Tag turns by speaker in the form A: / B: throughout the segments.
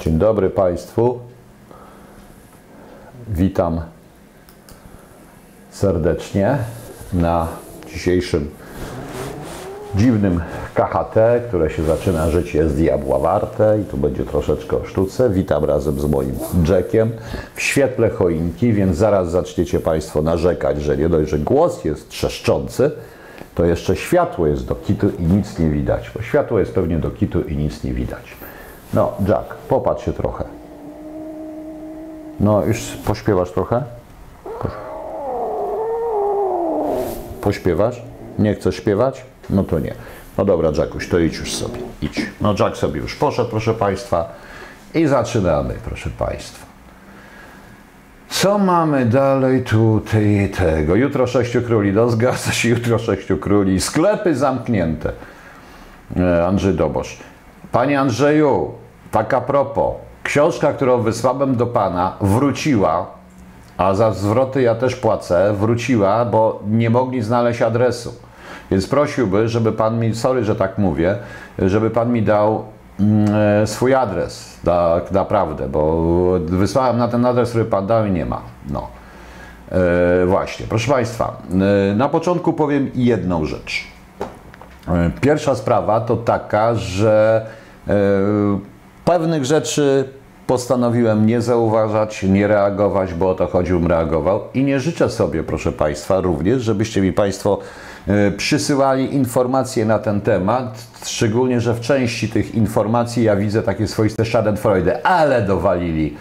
A: Dzień dobry Państwu. Witam serdecznie na dzisiejszym dziwnym KHT, które się zaczyna Życie jest diabła warte i tu będzie troszeczkę o sztuce. Witam razem z moim Jackiem w świetle choinki, więc zaraz zaczniecie Państwo narzekać, że nie dość, że głos jest trzeszczący, to jeszcze światło jest do kitu i nic nie widać, bo światło jest pewnie do kitu i nic nie widać. No, Jack, popatrz się trochę. No, już pośpiewasz trochę? Pośpiewasz? Nie chcesz śpiewać? No to nie. No dobra, Jackuś, to idź już sobie. Idź. No Jack sobie już poszedł, proszę Państwa. I zaczynamy, proszę Państwa. Co mamy dalej tutaj tego? Jutro sześciu króli, no zgadza się, jutro sześciu króli. Sklepy zamknięte. E, Andrzej Dobosz. Panie Andrzeju, tak a propos. Książka, którą wysłałem do Pana, wróciła, a za zwroty ja też płacę, wróciła, bo nie mogli znaleźć adresu. Więc prosiłby, żeby Pan mi, sorry, że tak mówię, żeby Pan mi dał swój adres, tak naprawdę, bo wysłałem na ten adres, który Pan dał i nie ma. No. E, właśnie, proszę Państwa, e, na początku powiem jedną rzecz. E, Pierwsza sprawa to taka, że e, pewnych rzeczy postanowiłem nie zauważać, nie reagować, bo o to chodził, reagował i nie życzę sobie, proszę Państwa, również, żebyście mi Państwo e, przysyłali informacje na ten temat, szczególnie, że w części tych informacji ja widzę takie swoiste schadenfreude, ale dowalili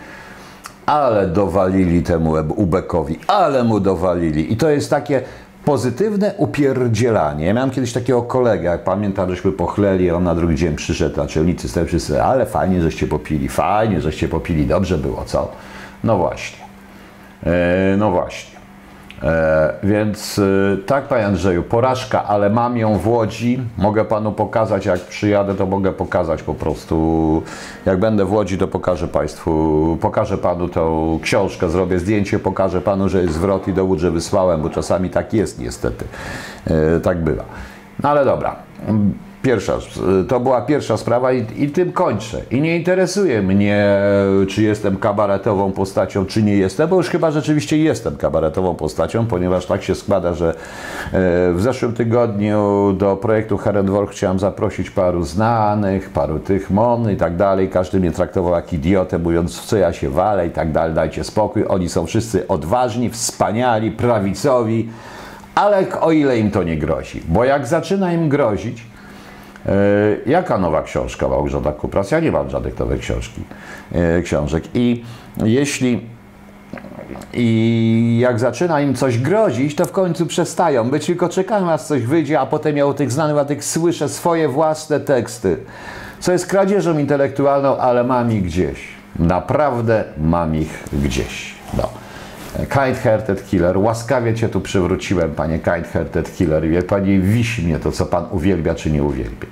A: ale dowalili temu Ubekowi, ale mu dowalili. I to jest takie pozytywne upierdzielanie. Ja miałem kiedyś takiego kolegę, jak pamiętam, żeśmy pochleli, on na drugi dzień przyszedł, naczelnicy stoi wszyscy, ale fajnie, żeście popili, fajnie, żeście popili, dobrze było, co? No właśnie. E, no właśnie. E, więc e, tak, panie Andrzeju, porażka, ale mam ją w Łodzi. Mogę panu pokazać, jak przyjadę, to mogę pokazać po prostu. Jak będę w Łodzi, to pokażę państwu, pokażę panu tą książkę, zrobię zdjęcie, pokażę panu, że jest zwrot i dowód, że wysłałem, bo czasami tak jest niestety. E, tak bywa. No ale dobra. Pierwsza, to była pierwsza sprawa i, i tym kończę. I nie interesuje mnie, czy jestem kabaretową postacią, czy nie jestem, bo już chyba rzeczywiście jestem kabaretową postacią, ponieważ tak się składa, że e, w zeszłym tygodniu do projektu Herendwork chciałem zaprosić paru znanych, paru tych mon i tak dalej. Każdy mnie traktował jak idiotę, mówiąc, co ja się walę i tak dalej, dajcie spokój. Oni są wszyscy odważni, wspaniali, prawicowi, ale o ile im to nie grozi. Bo jak zaczyna im grozić, E, Jaka nowa książka Małgorzata Kupras? Ja nie mam żadnych nowych książki, e, książek. I jeśli i jak zaczyna im coś grozić, to w końcu przestają. My tylko czekają, aż coś wyjdzie, a potem ja u tych znanych łatek słyszę swoje własne teksty. Co jest kradzieżą intelektualną, ale mam ich gdzieś. Naprawdę mam ich gdzieś. No. Kind-Hearted Killer. Łaskawie Cię tu przywróciłem, Panie Kind-Hearted Killer. Wie Pani, wisi mnie to, co Pan uwielbia, czy nie uwielbia.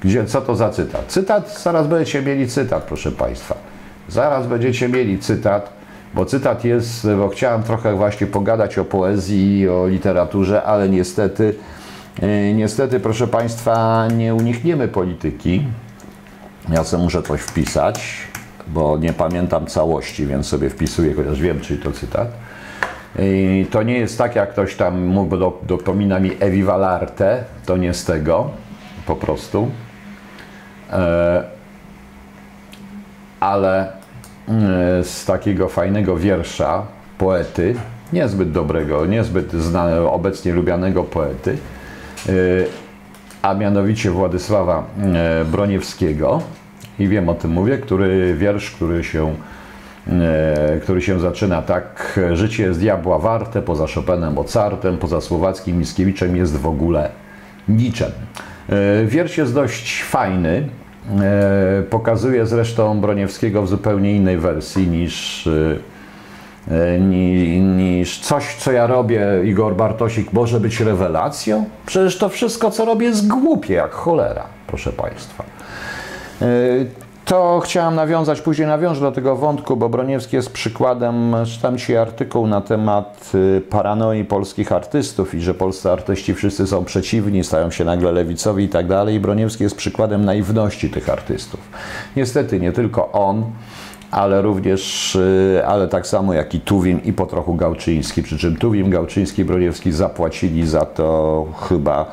A: Gdzie, co to za cytat? Cytat, zaraz będziecie mieli cytat, proszę Państwa. Zaraz będziecie mieli cytat, bo cytat jest, bo chciałem trochę właśnie pogadać o poezji i o literaturze, ale niestety, yy, niestety, proszę Państwa, nie unikniemy polityki. Ja sobie muszę coś wpisać bo nie pamiętam całości, więc sobie wpisuję, chociaż wiem, czy to cytat. I to nie jest tak, jak ktoś tam mógł, do, dopomina mi Evivalarte, to nie z tego, po prostu. E, ale e, z takiego fajnego wiersza poety, niezbyt dobrego, niezbyt znanego, obecnie lubianego poety, e, a mianowicie Władysława e, Broniewskiego, i wiem o tym mówię, który wiersz, który się, e, który się zaczyna tak. Życie jest diabła warte, poza Chopinem, Mozartem, poza Słowackim Mickiewiczem jest w ogóle niczym. E, wiersz jest dość fajny. E, pokazuje zresztą Broniewskiego w zupełnie innej wersji niż, niż coś, co ja robię, Igor Bartosik, może być rewelacją? Przecież to wszystko, co robię, jest głupie jak cholera, proszę Państwa. To chciałem nawiązać, później nawiążę do tego wątku, bo Broniewski jest przykładem, czytam dzisiaj artykuł na temat y, paranoi polskich artystów i że polscy artyści wszyscy są przeciwni, stają się nagle lewicowi i tak dalej. I Broniewski jest przykładem naiwności tych artystów. Niestety nie tylko on, ale również, y, ale tak samo jak i Tuwim i po trochu Gałczyński, przy czym Tuwim, Gałczyński i Broniewski zapłacili za to chyba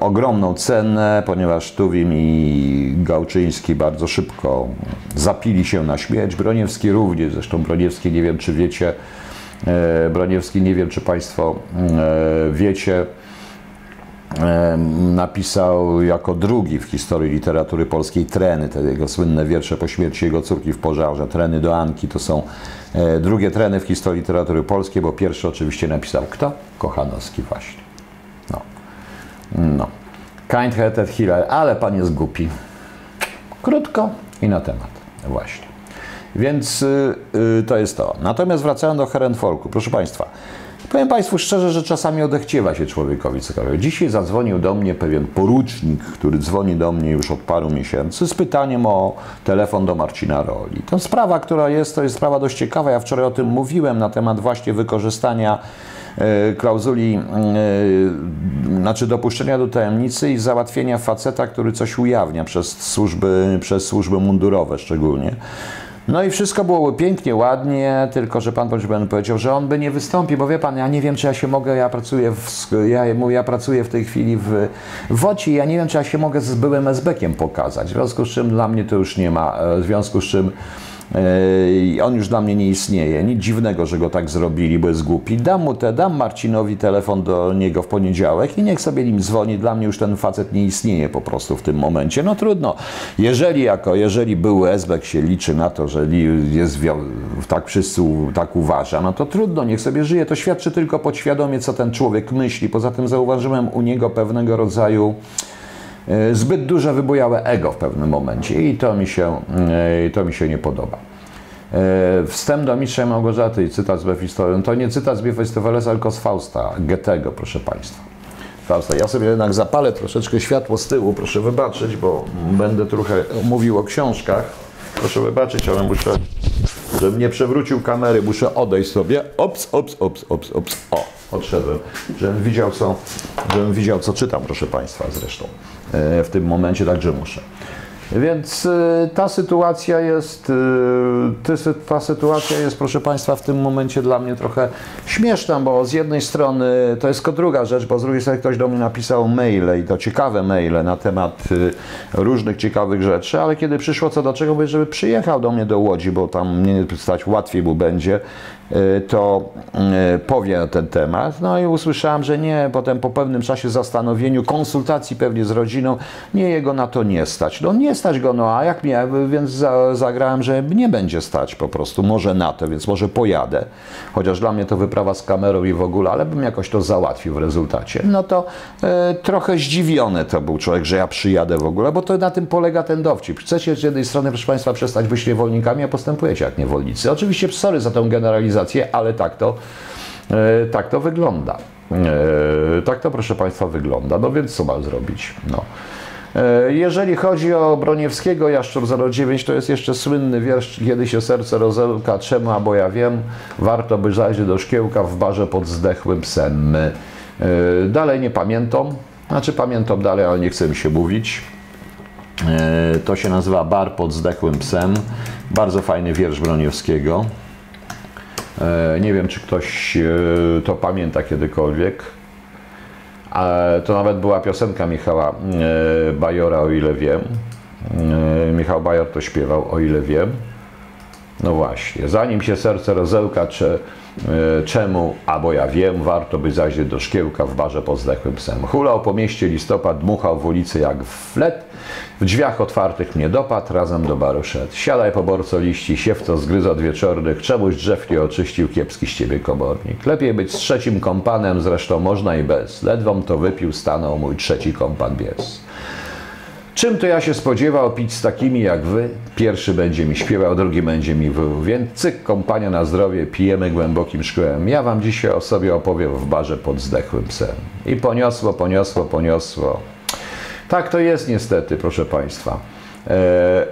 A: ogromną cenę, ponieważ Tuwim i Gałczyński bardzo szybko zapili się na śmierć. Broniewski również, zresztą Broniewski, nie wiem czy wiecie, y, Broniewski, nie wiem czy Państwo wiecie, napisał jako drugi w historii literatury polskiej treny, te jego słynne wiersze po śmierci jego córki w pożarze, treny do Anki, to są e, drugie treny w historii literatury polskiej, bo pierwszy oczywiście napisał kto? Kochanowski właśnie. No. Kind-hearted Hiller, ale pan jest głupi. Krótko i na temat. Właśnie. Więc y, y, to jest to. Natomiast wracając do Herenfolku, proszę Państwa, Powiem Państwu szczerze, że czasami odechciewa się człowiekowi cokolwiek. Dzisiaj zadzwonił do mnie pewien porucznik, który dzwoni do mnie już od paru miesięcy z pytaniem o telefon do Marcina Roli. To sprawa, która jest, to jest sprawa dość ciekawa. Ja wczoraj o tym mówiłem na temat właśnie wykorzystania klauzuli, e, znaczy dopuszczenia do tajemnicy i załatwienia faceta, który coś ujawnia przez służby, przez służby mundurowe szczególnie. No i wszystko było pięknie, ładnie, tylko że pan Poczben powiedział, że on by nie wystąpił, bo wie pan, ja nie wiem, czy ja się mogę, ja pracuję w, ja, ja pracuję w tej chwili w, w WOCI, ja nie wiem, czy ja się mogę z byłym SB-kiem pokazać, w związku z czym dla mnie to już nie ma, e, w związku z czym Yy, on już dla mnie nie istnieje. Nic dziwnego, że go tak zrobili, bo jest głupi. Dam mu te, dam Marcinowi telefon do niego w poniedziałek i niech sobie nim dzwoni. Dla mnie już ten facet nie istnieje po prostu w tym momencie. No trudno. Jeżeli jako, jeżeli był Esbek się liczy na to, że jest tak wszyscy tak uważa, no to trudno, niech sobie żyje. To świadczy tylko podświadomie, co ten człowiek myśli. Poza tym zauważyłem u niego pewnego rodzaju zbyt duże wybujałe ego w pewnym momencie i to mi się, e, to mi się nie podoba. E, wstęp do Mistrza Małgorzaty i cytat z Mefistofeliesa, to nie cytat z Mefistofeliesa, tylko z Fausta, Goethego, proszę Państwa. Fausta. Ja sobie jednak zapalę troszeczkę światło z tyłu, proszę wybaczyć, bo będę trochę mówił o książkach. Proszę wybaczyć, ale muszę, żebym nie przewrócił kamery, muszę odejść sobie. Ops, ops, ops, ops, ops. O, odszedłem, żebym widział, co, żebym widział, co czytam, proszę Państwa, zresztą. E, w tym momencie, także muszę. Więc e, ta sytuacja jest, e, ta sytuacja jest, proszę Państwa, w tym momencie dla mnie trochę śmieszna, bo z jednej strony to jest tylko druga rzecz, bo z drugiej strony ktoś do mnie napisał maile i to ciekawe maile na temat różnych ciekawych rzeczy, ale kiedy przyszło co do czego, żeby przyjechał do mnie do Łodzi, bo tam mnie stać łatwiej mu będzie, to y, powie na ten temat. No i usłyszałem, że nie, potem po pewnym czasie zastanowieniu, konsultacji pewnie z rodziną, nie, jego na to nie stać. No nie stać go, no a jak mnie, więc za, zagrałem, że nie będzie stać po prostu, może na to, więc może pojadę. Chociaż dla mnie to wyprawa z kamerą i w ogóle, ale bym jakoś to załatwił w rezultacie. No to e, trochę zdziwiony to był człowiek, że ja przyjadę w ogóle, bo to na tym polega ten dowcip. Chcecie z jednej strony, proszę Państwa, przestać być niewolnikami, a postępujecie jak niewolnicy. Oczywiście sorry za tę generalizację, ale tak to, e, tak to wygląda. E, tak to, proszę Państwa, wygląda. No więc co mam zrobić? No. E, jeżeli chodzi o Broniewskiego, Jaszczur 09, to jest jeszcze słynny wiersz Kiedy się serce rozełka, czemu, a bo ja wiem, warto by zajrzeć do szkiełka w barze pod zdechłym psem. Dalej nie pamiętam, znaczy pamiętam dalej, ale nie chcę mi się mówić. To się nazywa Bar pod zdechłym psem. Bardzo fajny wiersz Broniewskiego. E, nie wiem, czy ktoś e, to pamięta kiedykolwiek. To nawet była piosenka Michała e, Bajora, o ile wiem. Michał Bajor to śpiewał, o ile wiem. No właśnie, zanim się serce rozełka, czy, czemu, albo ja wiem, warto by zajrzeć do szkiełka w barze pod zdechłym psem. Hulał po mieście listopad, dmuchał w ulicy jak flet, w drzwiach otwartych mnie dopadł, razem do baru szedł. Siadaj po borco liści, siewco zgryz od wieczornych, czemuś drzew nie oczyścił, kiepski z ciebie komornik. Lepiej być z trzecim kompanem, zresztą można i bez. Ledwom to wypił, stanął mój trzeci kompan bies. Czym to ja się spodziewał pić z takimi jak wy? Pierwszy będzie mi śpiewał, drugi będzie mi wył. Więc cyk, kompania na zdrowie, pijemy głębokim szkłem. Ja wam dzisiaj o sobie opowiem w barze pod zdechłym psem. I poniosło, poniosło, poniosło. Tak to jest niestety, proszę Państwa. E,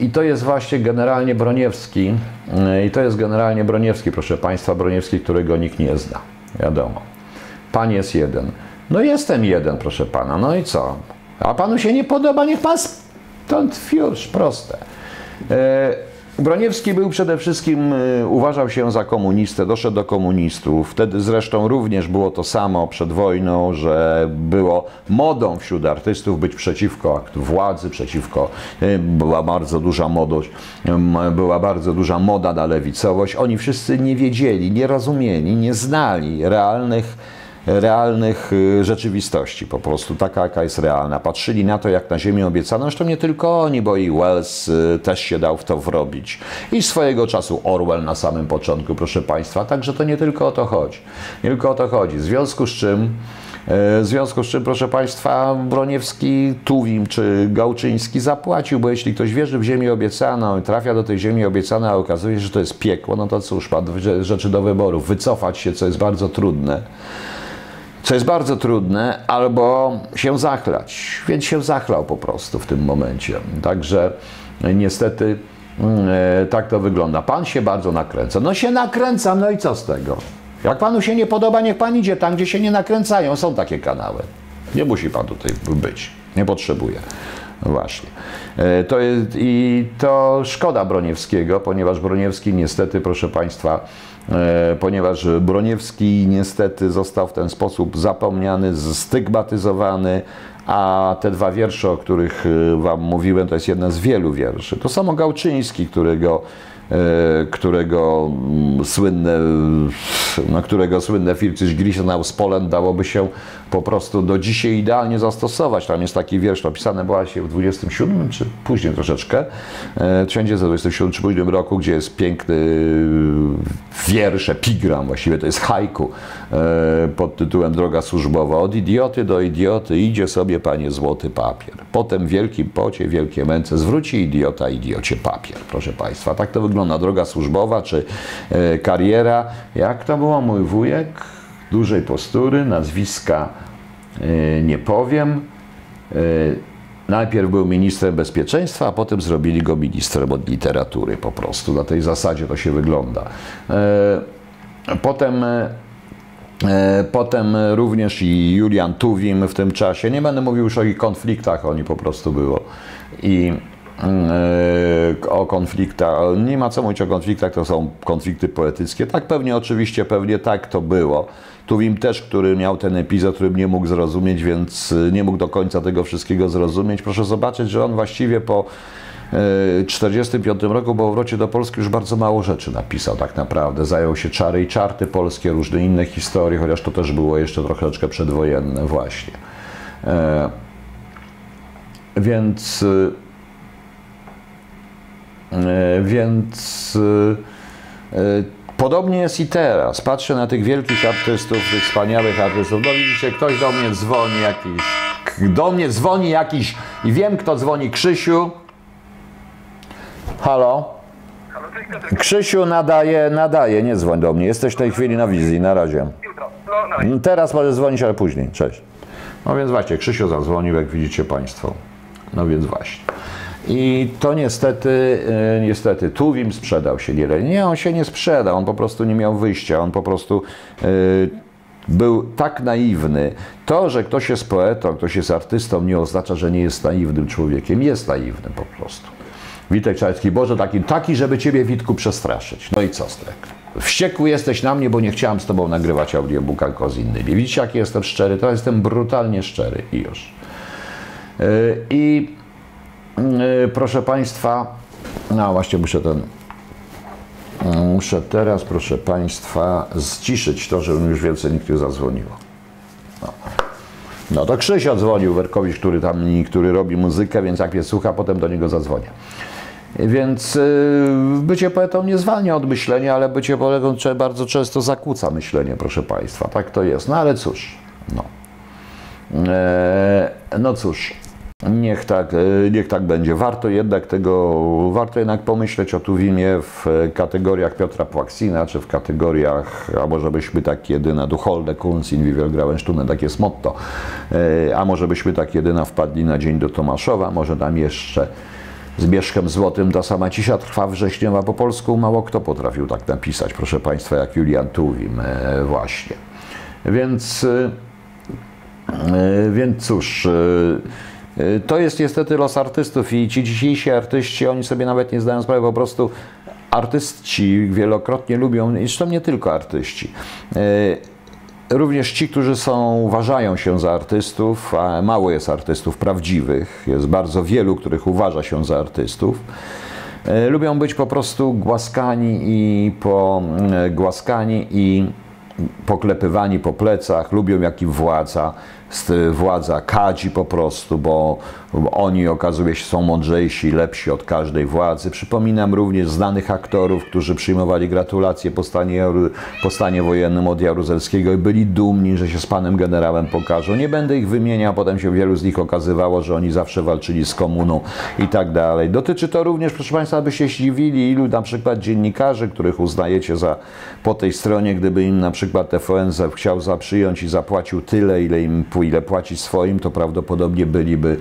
A: I to jest właśnie generalnie Broniewski, i to jest generalnie Broniewski, proszę Państwa, Broniewski, którego nikt nie zna, wiadomo. Pan jest jeden. No jestem jeden, proszę Pana, no i co? A Panu się nie podoba, niech Pan stąd już, proste. Broniewski był przede wszystkim, y, uważał się za komunistę, doszedł do komunistów. Wtedy zresztą również było to samo przed wojną, że było modą wśród artystów być przeciwko aktu władzy, przeciwko, y, była bardzo duża modość, była bardzo duża moda na lewicowość. Oni wszyscy nie wiedzieli, nie rozumieli, nie znali realnych realnych y, rzeczywistości, po prostu taka, jaka jest realna. Patrzyli na to, jak na ziemię obiecano, zresztą nie tylko oni, bo i Wells y, też się dał w to wrobić. I swojego czasu Orwell na samym początku, proszę Państwa, także to nie tylko o to chodzi. Nie tylko o to chodzi. W związku z czym y, w związku z czym, proszę Państwa, Broniewski, Tuwim czy Gałczyński zapłacił, bo jeśli ktoś wierzy w ziemię obiecaną i trafia do tej ziemi obiecanej, a okazuje się, że to jest piekło, no to cóż, rzeczy do wyboru. Wycofać się, co jest bardzo trudne co jest bardzo trudne, albo się zachlać. Więc się zachlał po prostu w tym momencie. Także niestety mm, e, tak to wygląda. Pan się bardzo nakręca. No się nakręca, no i co z tego? Jak panu się nie podoba, niech pan idzie tam, gdzie się nie nakręcają. Są takie kanały. Nie musi pan tutaj być. Nie potrzebuje. Właśnie. E, to jest, I to szkoda Broniewskiego, ponieważ Broniewski niestety, proszę Państwa, E, ponieważ Broniewski niestety został w ten sposób zapomniany, stygmatyzowany, a te dwa wiersze, o których e, Wam mówiłem, to jest jedna z wielu wierszy. To samo Gałczyński, którego E, którego mm, słynne, na którego słynne Filcyś Grisenau z Polen dałoby się po prostu do dzisiaj idealnie zastosować. Tam jest taki wiersz napisany właśnie w 27 czy później troszeczkę, w 1927 czy późnym roku, gdzie jest piękny wiersz, epigram, właściwie to jest haiku e, pod tytułem Droga służbowa. Od idioty do idioty idzie sobie panie złoty papier. Potem wielkim pocie, wielkie męce zwróci idiota idiocie papier. Proszę Państwa, tak to wygląda droga służbowa czy e, kariera. Jak to było mój wujek? Dużej postury, nazwiska e, nie powiem. E, najpierw był ministrem bezpieczeństwa, a potem zrobili go ministrem od literatury po prostu. Na tej zasadzie to się wygląda. Potem Potem również i Julian Tuwim w tym czasie. Nie będę mówił już o ich konfliktach, oni po prostu było. I E, o konfliktach. Nie ma co mówić o konfliktach, to są konflikty poetyckie. Tak pewnie, oczywiście, pewnie tak to było. Tuwim też, który miał ten epizod, który nie mógł zrozumieć, więc nie mógł do końca tego wszystkiego zrozumieć. Proszę zobaczyć, że on właściwie po 1945 e, roku po powrocie do Polski już bardzo mało rzeczy napisał tak naprawdę. Zajął się czary i czarty polskie, różne inne historie, chociaż to też było jeszcze troszeczkę przedwojenne właśnie. E, więc więc e, e, podobnie jest i teraz. Patrzę na tych wielkich artystów, tych wspaniałych artystów. No widzicie, ktoś do mnie dzwoni jakiś, do mnie dzwoni jakiś i wiem kto dzwoni, Krzysiu. Halo? Krzysiu nadaje, nadaje, nie dzwoń do mnie. Jesteś w tej chwili na wizji, na razie. No, teraz może dzwonić, ale później. Cześć. No więc właśnie, Krzysiu zadzwonił, jak widzicie Państwo. No więc właśnie. I to niestety, e, niestety Tuwim sprzedał się nie Nie, on się nie sprzedał, on po prostu nie miał wyjścia, on po prostu e, był tak naiwny. To, że ktoś jest poetą, ktoś jest artystą, nie oznacza, że nie jest naiwnym człowiekiem. Jest naiwnym po prostu. Witek Czajski, Boże, taki, taki, żeby Ciebie, Witku, przestraszyć. No i co z tego? Wściekły jesteś na mnie, bo nie chciałem z Tobą nagrywać audiobooka tylko z innymi. Widzicie, jaki jestem szczery? To jestem brutalnie szczery i już. E, I proszę Państwa, no właśnie muszę ten, muszę teraz, proszę Państwa, zciszyć to, żeby już więcej nikt nie zadzwoniło. No. no to Krzyś dzwonił, Werkowicz, który tam, który robi muzykę, więc jak mnie słucha, potem do niego zadzwonię. Więc y, bycie poetą nie zwalnia od myślenia, ale bycie poetą bardzo często zakłóca myślenie, proszę Państwa. Tak to jest. No ale cóż, no. E, no cóż, Niech tak, e, niech tak będzie. Warto jednak tego, warto jednak pomyśleć o Tuwimie w kategoriach Piotra Płaksina, czy w kategoriach, a może byśmy tak jedyna Ducholde Kunst in Grauenstunden, takie jest motto, e, a może byśmy tak jedyna wpadli na dzień do Tomaszowa, może tam jeszcze z Bierzchem Złotym ta sama cisza trwa wrześniowa po polsku. Mało kto potrafił tak napisać, proszę Państwa, jak Julian Tuwim e, właśnie. Więc, więc cóż, to jest niestety los artystów i ci dzisiejsi artyści, oni sobie nawet nie zdają sprawy, po prostu artyści wielokrotnie lubią, zresztą nie tylko artyści, również ci, którzy są, uważają się za artystów, a mało jest artystów prawdziwych, jest bardzo wielu, których uważa się za artystów, e, lubią być po prostu głaskani i po, e, głaskani i poklepywani po plecach, lubią jak im władza władza kadzi po prostu, bo oni okazuje się są mądrzejsi, lepsi od każdej władzy. Przypominam również znanych aktorów, którzy przyjmowali gratulacje po stanie, po stanie wojennym od Jaruzelskiego i byli dumni, że się z panem generałem pokażą. Nie będę ich wymieniał, potem się wielu z nich okazywało, że oni zawsze walczyli z komuną i tak dalej. Dotyczy to również, proszę Państwa, abyście się zdziwili, ilu na przykład dziennikarzy, których uznajecie za po tej stronie, gdyby im na przykład TVN chciał zaprzyjąć i zapłacił tyle, ile im ile płaci swoim, to prawdopodobnie byliby,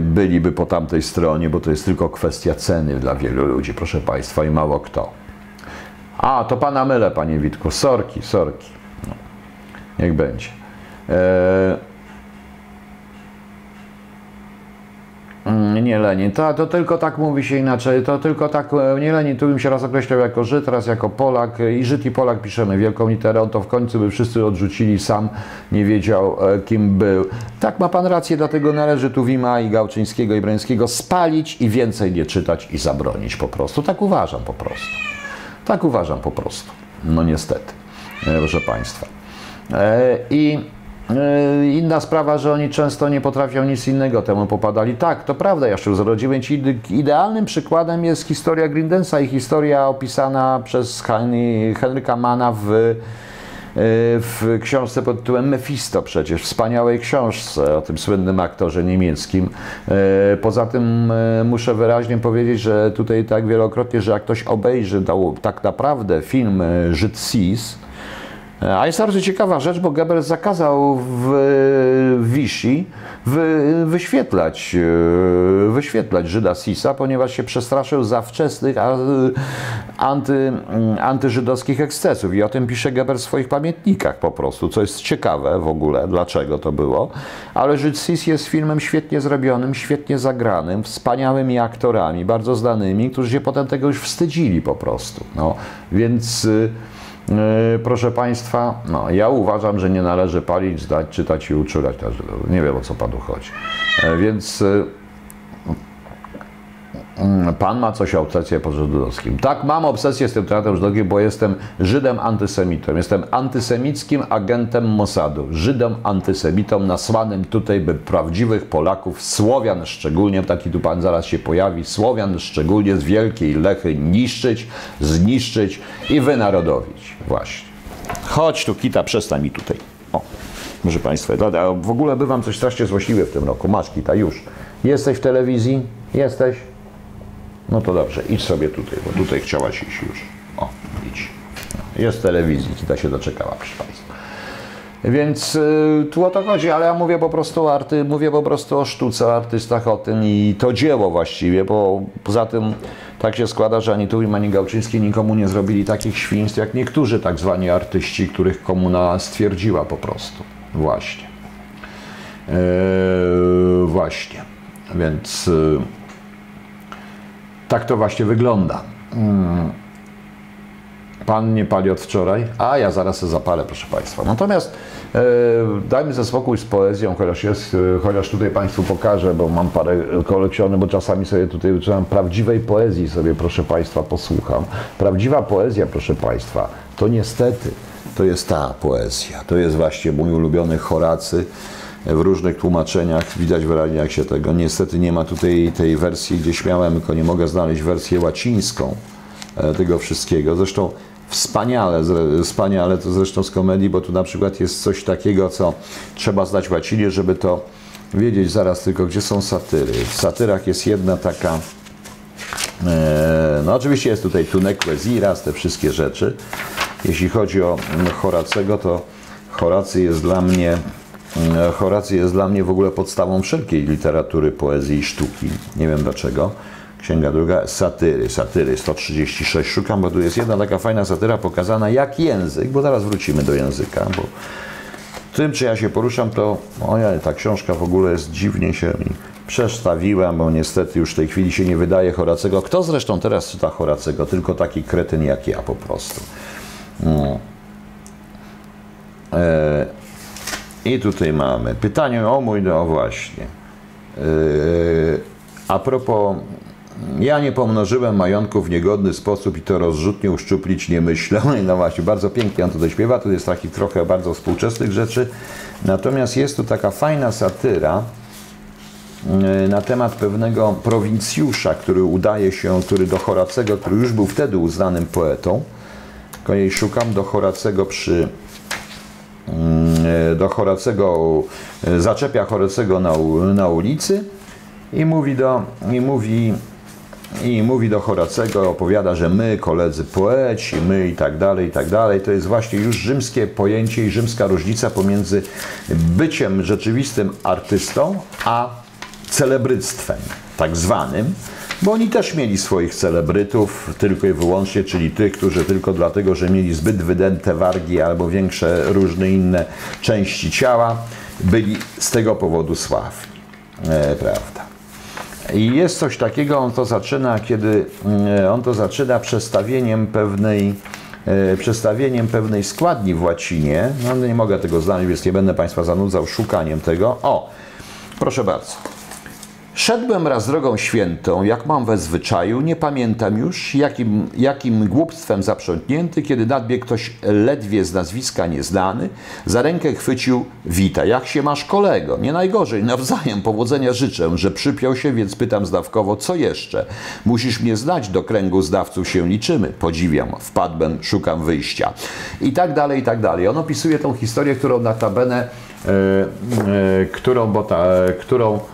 A: byliby po tamtej stronie, bo to jest tylko kwestia ceny dla wielu ludzi, proszę Państwa, i mało kto. A, to Pana mylę, Panie Witku, sorki, sorki. No, niech będzie. E, Mm, nie Lenin. To, to tylko tak mówi się inaczej. To tylko tak, e, nie Lenin, tu bym się raz określał jako Żyd, raz jako Polak. I Żyd i Polak piszemy wielką literą, to w końcu by wszyscy odrzucili, sam nie wiedział e, kim był. Tak ma pan rację, dlatego należy tu Wima i Gałczyńskiego i Brańskiego spalić i więcej nie czytać i zabronić po prostu. Tak uważam po prostu. Tak uważam po prostu. No niestety, e, proszę Państwa. I inna sprawa, że oni często nie potrafią nic innego temu popadali. Tak, to prawda, Jaszczur zrodziłem ci. Idealnym przykładem jest historia Grindensa i historia opisana przez Henryka Mana w, e, w książce pod tytułem Mephisto przecież, wspaniałej książce o tym słynnym aktorze niemieckim. E, poza tym muszę wyraźnie powiedzieć, że tutaj tak wielokrotnie, że jak ktoś obejrzy tak naprawdę film Żyd Sis, E, a jest bardzo ciekawa rzecz, bo Goebbels zakazał w Vichy wy, wyświetlać, e, wyświetlać Żyda Sisa, ponieważ się przestraszył za wczesnych anty, antyżydowskich ekscesów. I o tym pisze Goebbels w swoich pamiętnikach po prostu, co jest ciekawe w ogóle, dlaczego to było. Ale Żyd Sis jest filmem świetnie zrobionym, świetnie zagranym, wspaniałymi aktorami, bardzo znanymi, którzy się potem tego już wstydzili po prostu. No, więc E, proszę Państwa, no, ja uważam, że nie należy palić, zdać, czytać i uczulać. Nie wiem o co Panu chodzi. E, więc Mm, pan ma coś obsesję po żydowskim. Tak, mam obsesję z tym tematem żydowskim, bo jestem Żydem antysemitą. Jestem antysemickim agentem Mossadu. Żydem antysemitą nasłanym tutaj, by prawdziwych Polaków, Słowian szczególnie, taki tu pan zaraz się pojawi, Słowian szczególnie z Wielkiej Lechy niszczyć, zniszczyć i wynarodowić. Właśnie. Chodź tu, Kita, przestań mi tutaj. O, proszę Państwa, w ogóle bywam coś strasznie złośliwy w tym roku. Masz, Kita, już. Jesteś w telewizji? Jesteś? No to dobrze, idź sobie tutaj, bo tutaj chciałaś iść już. O, idź. Jest telewizji, ta się doczekała, proszę Państwa. Więc y, tu o to chodzi, ale ja mówię po prostu o arty, mówię po prostu o sztuce, o artystach, o tym i to dzieło właściwie, bo poza tym tak się składa, że ani Tuwim, ani Gałczyński nikomu nie zrobili takich świństw, jak niektórzy tak zwani artyści, których komuna stwierdziła po prostu. Właśnie. Eee, właśnie. Więc... Y, tak to właśnie wygląda. Hmm. Pan nie pali od wczoraj, a ja zaraz się zapalę, proszę Państwa. Natomiast e, dajmy ze spokój z poezją, chociaż, jest, e, chociaż tutaj Państwu pokażę, bo mam parę kolekcjonów, bo czasami sobie tutaj uczyłem prawdziwej poezji sobie, proszę Państwa, posłucham. Prawdziwa poezja, proszę Państwa, to niestety, to jest ta poezja. To jest właśnie mój ulubiony Horacy, w różnych tłumaczeniach. Widać wyraźnie, jak się tego. Niestety nie ma tutaj tej wersji, gdzieś miałem, tylko nie mogę znaleźć wersję łacińską e, tego wszystkiego. Zresztą wspaniale, wspaniale to zresztą z komedii, bo tu na przykład jest coś takiego, co trzeba znać łacinie, żeby to wiedzieć zaraz tylko, gdzie są satyry. W satyrach jest jedna taka, e, no oczywiście jest tutaj Tuneque Ziras, te wszystkie rzeczy. Jeśli chodzi o Horacego, to Horacy jest dla mnie Horacy jest dla mnie w ogóle podstawą wszelkiej literatury, poezji i sztuki. Nie wiem dlaczego. Księga druga, satyry, satyry 136. Szukam, bo tu jest jedna taka fajna satyra pokazana jak język, bo zaraz wrócimy do języka, bo tym, czy ja się poruszam, to oja, ta książka w ogóle jest dziwnie się mi przestawiła, bo niestety już w tej chwili się nie wydaje Horacego. Kto zresztą teraz czyta Horacego? Tylko taki kretyn jak ja po prostu. No. I tutaj mamy pytanie o mój, no właśnie. E, a propos, ja nie pomnożyłem majątku w niegodny sposób i to rozrzutnie uszczuplić nie myślę. No właśnie, bardzo pięknie on tutaj śpiewa, tu jest takich trochę bardzo współczesnych rzeczy. Natomiast jest tu taka fajna satyra e, na temat pewnego prowincjusza, który udaje się, który do Horacego, który już był wtedy uznanym poetą, tylko jej szukam do Horacego przy do Horacego, zaczepia Horacego na, na ulicy i mówi do, i mówi, i mówi do Horacego, opowiada, że my, koledzy poeci, my i tak dalej, i tak dalej. To jest właśnie już rzymskie pojęcie i rzymska różnica pomiędzy byciem rzeczywistym artystą, a celebryctwem, tak zwanym, bo oni też mieli swoich celebrytów, tylko i wyłącznie, czyli tych, którzy tylko dlatego, że mieli zbyt wydęte wargi albo większe różne inne części ciała, byli z tego powodu sławni. E, prawda. I jest coś takiego, on to zaczyna, kiedy e, on to zaczyna przestawieniem pewnej e, przestawieniem pewnej składni w łacinie. No nie mogę tego znaleźć, więc nie będę Państwa zanudzał szukaniem tego. O, proszę bardzo. Szedłem raz drogą świętą, jak mam we zwyczaju, nie pamiętam już, jakim, jakim głupstwem zaprzątnięty, kiedy nadbiegł ktoś ledwie z nazwiska nieznany, za rękę chwycił, wita, jak się masz kolego? Nie najgorzej, nawzajem powodzenia życzę, że przypiął się, więc pytam zdawkowo, co jeszcze? Musisz mnie znać, do kręgu zdawców się liczymy, podziwiam, wpadłem, szukam wyjścia. I tak dalej, i tak dalej. On opisuje tą historię, którą notabene, yy, yy, którą, bo ta, yy, którą E,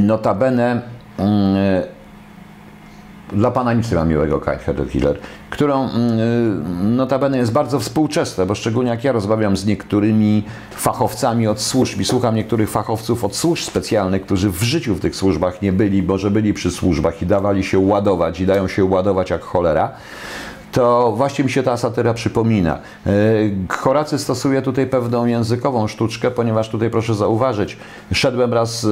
A: notabene mm, e, dla pana nic nie ma miłego, Kite Killer, którą mm, e, notabene jest bardzo współczesne, bo szczególnie jak ja rozmawiam z niektórymi fachowcami od służb i słucham niektórych fachowców od służb specjalnych, którzy w życiu w tych służbach nie byli, bo że byli przy służbach i dawali się ładować i dają się ładować jak cholera, to właśnie mi się ta satyra przypomina. E, Horacy stosuje tutaj pewną językową sztuczkę, ponieważ tutaj proszę zauważyć, szedłem raz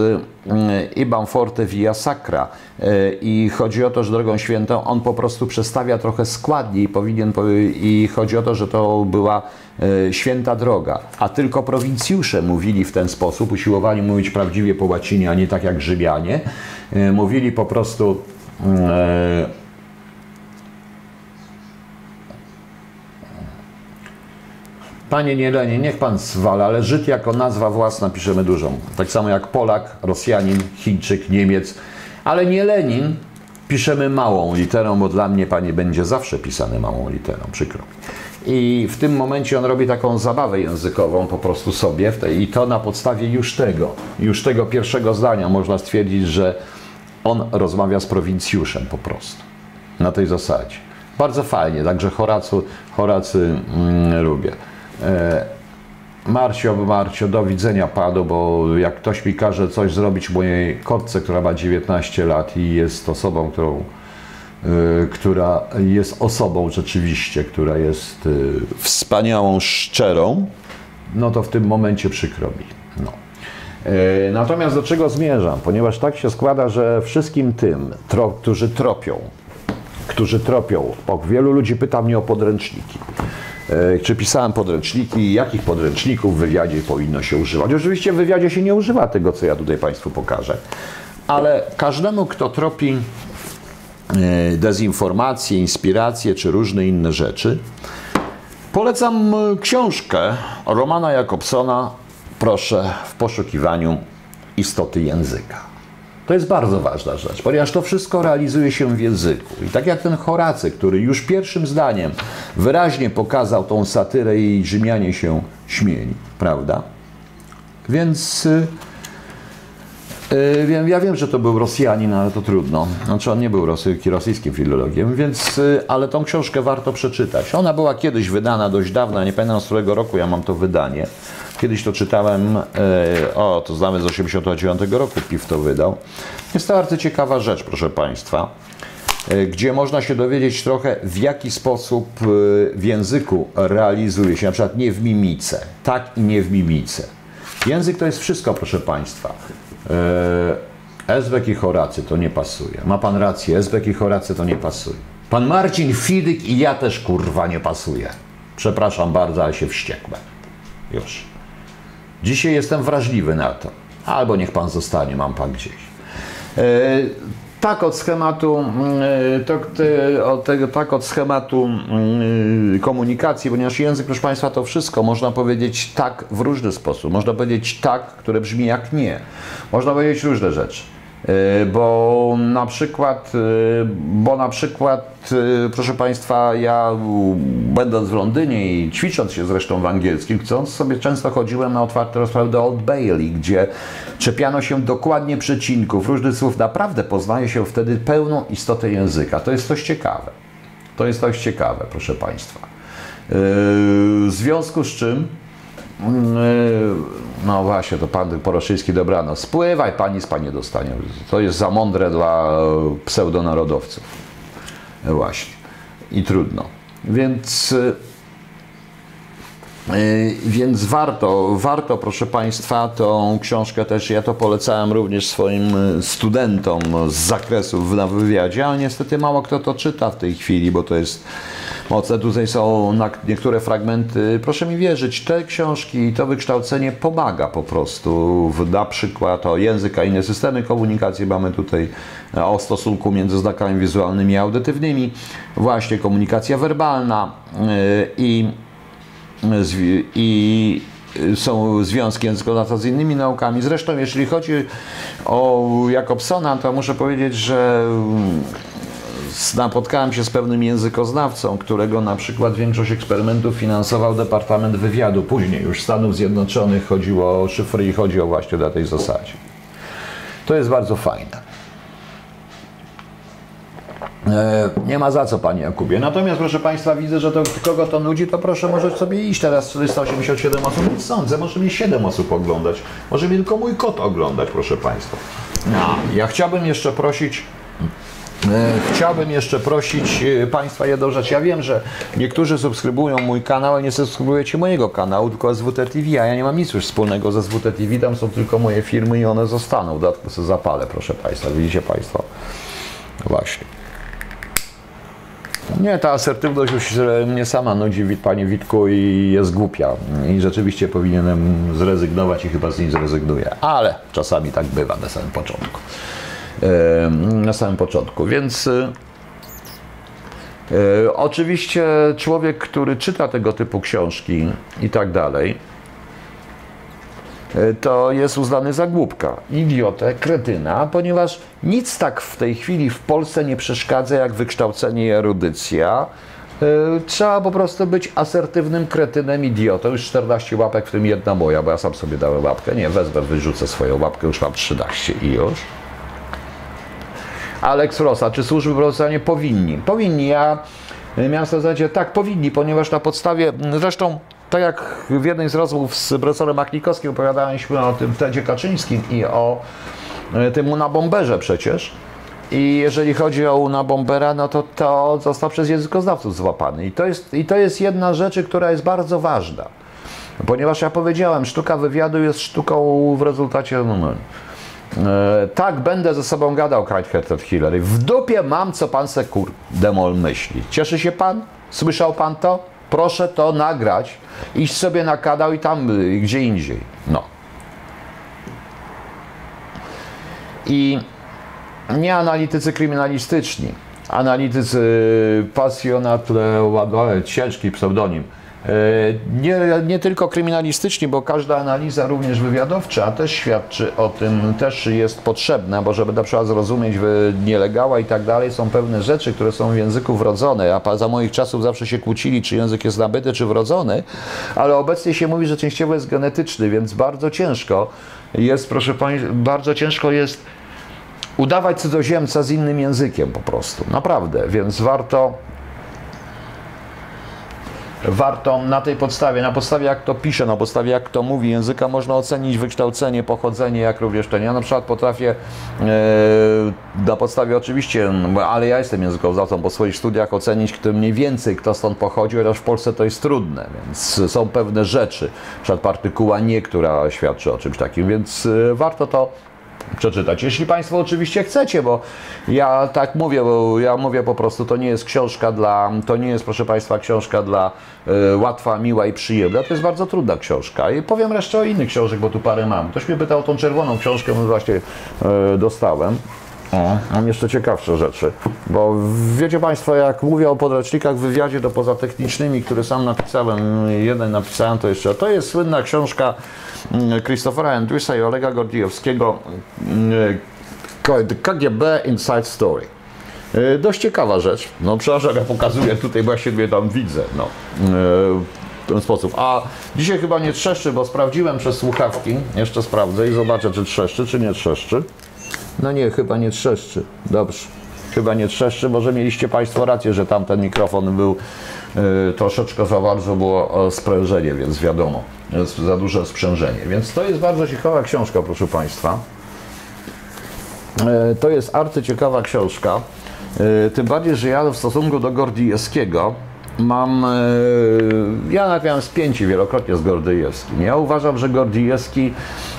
A: e, Ibam Forte via Sacra e, i chodzi o to, że drogą świętą on po prostu przestawia trochę składnie i powinien, i chodzi o to, że to była święta droga, a tylko prowincjusze mówili w ten sposób, usiłowali mówić prawdziwie po łacinie, a nie tak jak Grzybianie. Mówili po prostu Panie Nielenie, niech pan zwala, ale Żyd jako nazwa własna piszemy dużą. Tak samo jak Polak, Rosjanin, Chińczyk, Niemiec. Ale nie Lenin piszemy małą literą, bo dla mnie, panie, będzie zawsze pisane małą literą, przykro. I w tym momencie on robi taką zabawę językową po prostu sobie i to na podstawie już tego, już tego pierwszego zdania można stwierdzić, że on rozmawia z prowincjuszem po prostu. Na tej zasadzie. Bardzo fajnie, także Horacu, Horacy mm, lubię. E, Marcio, Marcio, do widzenia panu, bo jak ktoś mi każe coś zrobić mojej kotce, która ma 19 lat i jest osobą, którą, y, która jest osobą rzeczywiście, która jest y, wspaniałą, szczerą, no to w tym momencie przykro mi. No. E, natomiast do czego zmierzam? Ponieważ tak się składa, że wszystkim tym, tro, którzy tropią, którzy tropią, bo wielu ludzi pyta mnie o podręczniki. E, czy pisałem podręczniki, jakich podręczników w wywiadzie powinno się używać. Oczywiście w wywiadzie się nie używa tego, co ja tutaj Państwu pokażę, ale każdemu, kto tropi e, dezinformacje, inspiracje czy różne inne rzeczy, polecam e, książkę Romana Jakobsona, proszę, w poszukiwaniu istoty języka. To jest bardzo ważna rzecz, ponieważ to wszystko realizuje się w języku. I tak jak ten Horacy, który już pierwszym zdaniem wyraźnie pokazał tą satyrę i Rzymianie się śmieli, prawda? Więc yy, ja wiem, że to był Rosjanin, ale to trudno. Znaczy on nie był rosy, rosyjskim filologiem, więc, yy, ale tą książkę warto przeczytać. Ona była kiedyś wydana dość dawno, nie pamiętam z którego roku ja mam to wydanie. Kiedyś to czytałem, e, o, to znamy z 89 roku, PIW to wydał. Jest to bardzo ciekawa rzecz, proszę Państwa, e, gdzie można się dowiedzieć trochę, w jaki sposób e, w języku realizuje się, na przykład nie w mimice, tak i nie w mimice. Język to jest wszystko, proszę Państwa. Ezbek i Horacy to nie pasuje. Ma Pan rację, Ezbek i Horacy to nie pasuje. Pan Marcin Fidyk i ja też kurwa nie pasuje. Przepraszam bardzo, ale się wściekłem. Już. Dzisiaj jestem wrażliwy na to. Albo niech pan zostanie, mam pan gdzieś. E, tak od schematu, e, te, od tego, tak od schematu e, komunikacji, ponieważ język, proszę Państwa, to wszystko można powiedzieć tak w różny sposób. Można powiedzieć tak, które brzmi jak nie. Można powiedzieć różne rzeczy. E, bo na przykład, e, bo na przykład, e, proszę Państwa, ja będąc w Londynie i ćwicząc się zresztą w angielskim, chcąc sobie często chodziłem na otwarte rozprawy do Old Bailey, gdzie czepiano się dokładnie przecinków, różnych słów. Naprawdę poznaje się wtedy pełną istotę języka. To jest coś ciekawe. To jest coś ciekawe, proszę Państwa. W związku z czym no właśnie, to pan Poroszyński dobrano. Spływaj, pani z pani dostanie. To jest za mądre dla pseudonarodowców. Właśnie. I trudno. Więc y, y, więc warto, warto, proszę Państwa, tą książkę też, ja to polecałem również swoim studentom z zakresów na wywiadzie, ale niestety mało kto to czyta w tej chwili, bo to jest mocne. Tutaj są niektóre fragmenty. Proszę mi wierzyć, te książki i to wykształcenie pomaga po prostu. Na przykład o język, a inne systemy komunikacji mamy tutaj e, o stosunku między znakami wizualnymi i audytywnymi. Właśnie komunikacja werbalna e, i, i są związki językoznawstwa z innymi naukami. Zresztą, jeżeli chodzi o Jakobsona, to muszę powiedzieć, że napotkałem się z pewnym językoznawcą, którego na przykład większość eksperymentów finansował Departament Wywiadu. Później już Stanów Zjednoczonych chodziło o szyfry i chodzi o właśnie na tej zasadzie. To jest bardzo fajne. E, nie ma za co, Panie Jakubie. Natomiast, proszę Państwa, widzę, że to kogo to nudzi, to proszę, może sobie iść. Teraz 487 osób, nie sądzę. Może mnie 7 osób oglądać. Może mnie tylko mój kot oglądać, proszę Państwa. No, ja chciałbym jeszcze prosić E, chciałbym jeszcze prosić e, Państwa jedną rzecz. Ja wiem, że niektórzy subskrybują mój kanał, ale nie subskrybujecie mojego kanału, tylko SWT TV, a ja nie mam nic już wspólnego ze SWT TV, tam są tylko moje firmy i one zostaną. Dodatkowo sobie zapalę, proszę Państwa. Widzicie Państwo? Właśnie. Nie, ta asertywność już mnie sama nudzi, Panie Witku, i jest głupia. I rzeczywiście powinienem zrezygnować i chyba z niej zrezygnuję. Ale czasami tak bywa na samym początku na samym początku. Więc e, e, oczywiście człowiek, który czyta tego typu książki i tak dalej, to jest uznany za głupka, idiotę, kretyna, ponieważ nic tak w tej chwili w Polsce nie przeszkadza jak wykształcenie i erudycja. Trzeba po prostu być asertywnym kretynem, idiotą. Już 14 łapek, w tym jedna moja, bo ja sam sobie dałem łapkę. Nie, wezmę, wyrzucę swoją łapkę, już mam 13 i już. Alex Rosa, czy służby procesjalnie powinni? Powinni. Ja miałem w tak, powinni, ponieważ na podstawie, zresztą tak jak w jednej z rozmów z profesorem Maklikowskim opowiadaliśmy o tym Tedzie Kaczyńskim i o e, tym Una Bomberze przecież. I jeżeli chodzi o Una Bombera, no to to został przez językoznawców złapany. I to jest, i to jest jedna rzecz, która jest bardzo ważna. Ponieważ ja powiedziałem, sztuka wywiadu jest sztuką w rezultacie no, tak, będę ze sobą gadał, Kite Hillary. W dupie mam, co pan se kur... demol myśli. Cieszy się pan? Słyszał pan to? Proszę to nagrać. Iść sobie na kanał i tam, y, gdzie indziej. No. I nie analitycy kryminalistyczni, analitycy pasjonatle, ciężki pseudonim, nie, nie tylko kryminalistycznie, bo każda analiza, również wywiadowcza, też świadczy o tym, też jest potrzebna, bo żeby na przykład zrozumieć nielegała i tak dalej, są pewne rzeczy, które są w języku wrodzone, a za moich czasów zawsze się kłócili, czy język jest nabyty, czy wrodzony, ale obecnie się mówi, że częściowo jest genetyczny, więc bardzo ciężko jest, proszę Państwa, bardzo ciężko jest udawać cudzoziemca z innym językiem po prostu, naprawdę, więc warto warto na tej podstawie, na podstawie jak to pisze, na podstawie jak to mówi języka, można ocenić wykształcenie, pochodzenie, jak również ten. Ja na przykład potrafię e, na podstawie oczywiście, no, ale ja jestem językoznawcą po swoich studiach, ocenić kto mniej więcej, kto stąd pochodził, chociaż w Polsce to jest trudne, więc są pewne rzeczy, na przykład partykuła nie, która świadczy o czymś takim, więc e, warto to przeczytać. Jeśli Państwo oczywiście chcecie, bo ja tak mówię, bo ja mówię po prostu, to nie jest książka dla, to nie jest proszę Państwa książka dla y, łatwa, miła i przyjemna, to jest bardzo trudna książka. I powiem jeszcze o innych książek, bo tu parę mam. Ktoś mnie pytał o tą czerwoną książkę, my właśnie y, dostałem. O, mam jeszcze ciekawsze rzeczy, bo wiecie Państwo, jak mówię o podręcznikach w wywiadzie, to poza technicznymi, które sam napisałem, jeden napisałem, to jeszcze, to jest słynna książka Christophera Andrewsa i Olega Gordiewskiego mm, KGB Inside Story. Y, Dość ciekawa rzecz. No przepraszam, ja pokazuję tutaj, bo ja siebie tam widzę. No. y, W ten sposób. A dzisiaj chyba nie trzeszczy, bo sprawdziłem przez słuchawki. Jeszcze sprawdzę i zobaczę, czy trzeszczy, czy nie trzeszczy. No nie, chyba nie trzeszczy. Dobrze. Chyba nie trzeszczy. Może mieliście Państwo rację, że tamten mikrofon był troszeczkę za bardzo było e, sprężenie, więc wiadomo, za duże sprzężenie. Więc to jest bardzo ciekawa książka, proszę Państwa. E, To jest arcyciekawa książka. E, Tym bardziej, że ja w stosunku do Gordijewskiego mam. e, Ja napiałem spięcie wielokrotnie z Gordijewskim. Ja uważam, że Gordijewski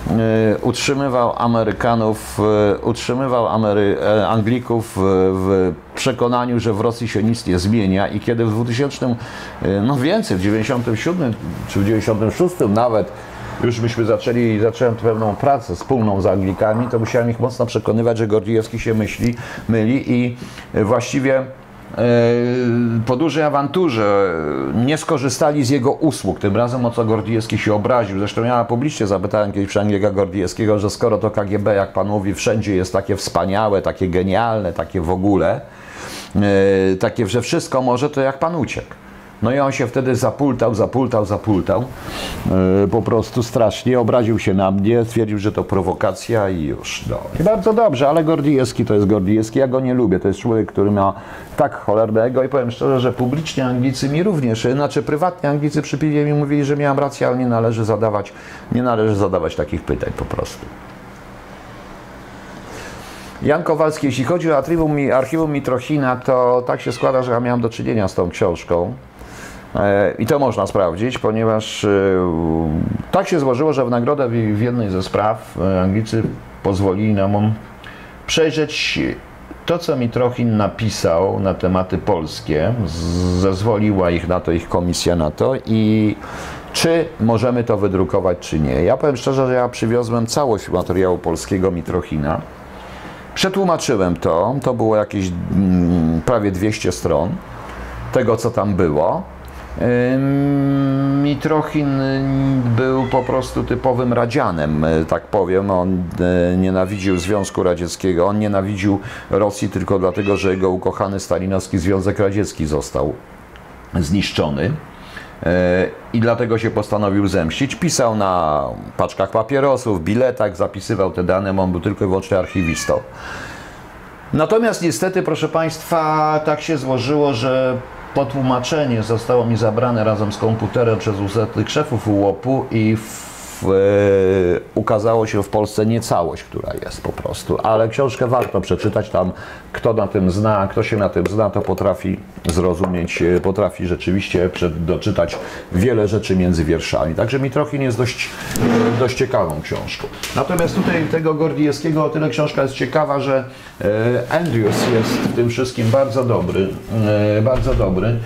A: e, utrzymywał Amerykanów, e, utrzymywał Amery, Anglików w, przekonaniu, że w Rosji się nic nie zmienia i kiedy w 2000, e, no więcej, w 97 czy w 96 nawet już myśmy zaczęli, zacząłem pewną pracę wspólną z Anglikami, to musiałem ich mocno przekonywać, że Gordijewski się myśli, myli i właściwie po dużej awanturze nie skorzystali z jego usług. Tym razem o co Gordijewski się obraził. Zresztą ja publicznie zapytałem kiedyś przy Anglika Gordijewskiego, że skoro to KGB, jak pan mówi, wszędzie jest takie wspaniałe, takie genialne, takie w ogóle, e, takie, że wszystko może, to jak pan uciekł? No i on się wtedy zapultał, zapultał, zapultał. Yy, po prostu strasznie. Obraził się na mnie, stwierdził, że to prowokacja i już. No. I bardzo dobrze, ale Gordijewski to jest Gordijewski. Ja go nie lubię. To jest człowiek, który ma tak cholernego i powiem szczerze, że publicznie Anglicy mi również, znaczy prywatnie Anglicy przy piwie mi mówili, że miałem rację, ale nie należy zadawać, nie należy zadawać takich pytań po prostu. Jan Kowalski, jeśli chodzi o archiwum Mitrochina, to tak się składa, że ja miałem do czynienia z tą książką. E, I to można sprawdzić, ponieważ e, tak się złożyło, że w nagrodę w jednej ze spraw e, Anglicy pozwolili nam przejrzeć to, co Mitrochin napisał na tematy polskie. Zezwoliła ich na to ich komisja na to i czy możemy to wydrukować, czy nie. Ja powiem szczerze, że ja przywiozłem całość materiału polskiego Mitrochina. Przetłumaczyłem to, to było jakieś mm, prawie 200 stron tego, co tam było. Mitrochin y, był po prostu typowym radzianem, y, tak powiem. On y, nienawidził Związku Radzieckiego, on nienawidził Rosji tylko dlatego, że jego ukochany stalinowski Związek Radziecki został zniszczony. I dlatego się postanowił zemścić. Pisał na paczkach papierosów, biletach, zapisywał te dane, on był tylko i wyłącznie archiwistą. Natomiast niestety, proszę Państwa, tak się złożyło, że potłumaczenie zostało mi zabrane razem z komputerem przez usetnych szefów UOP-u i w, e, ukazało się w Polsce nie całość, która jest po prostu, ale książkę warto przeczytać tam, kto na tym zna, kto się na tym zna, to potrafi zrozumieć, e, potrafi rzeczywiście doczytać wiele rzeczy między wierszami. Także Mitrochin jest dość, dość ciekawą książką. Natomiast tutaj tego Gordijewskiego o tyle książka jest ciekawa, że e, Andrews jest w tym wszystkim bardzo dobry, bardzo dobry.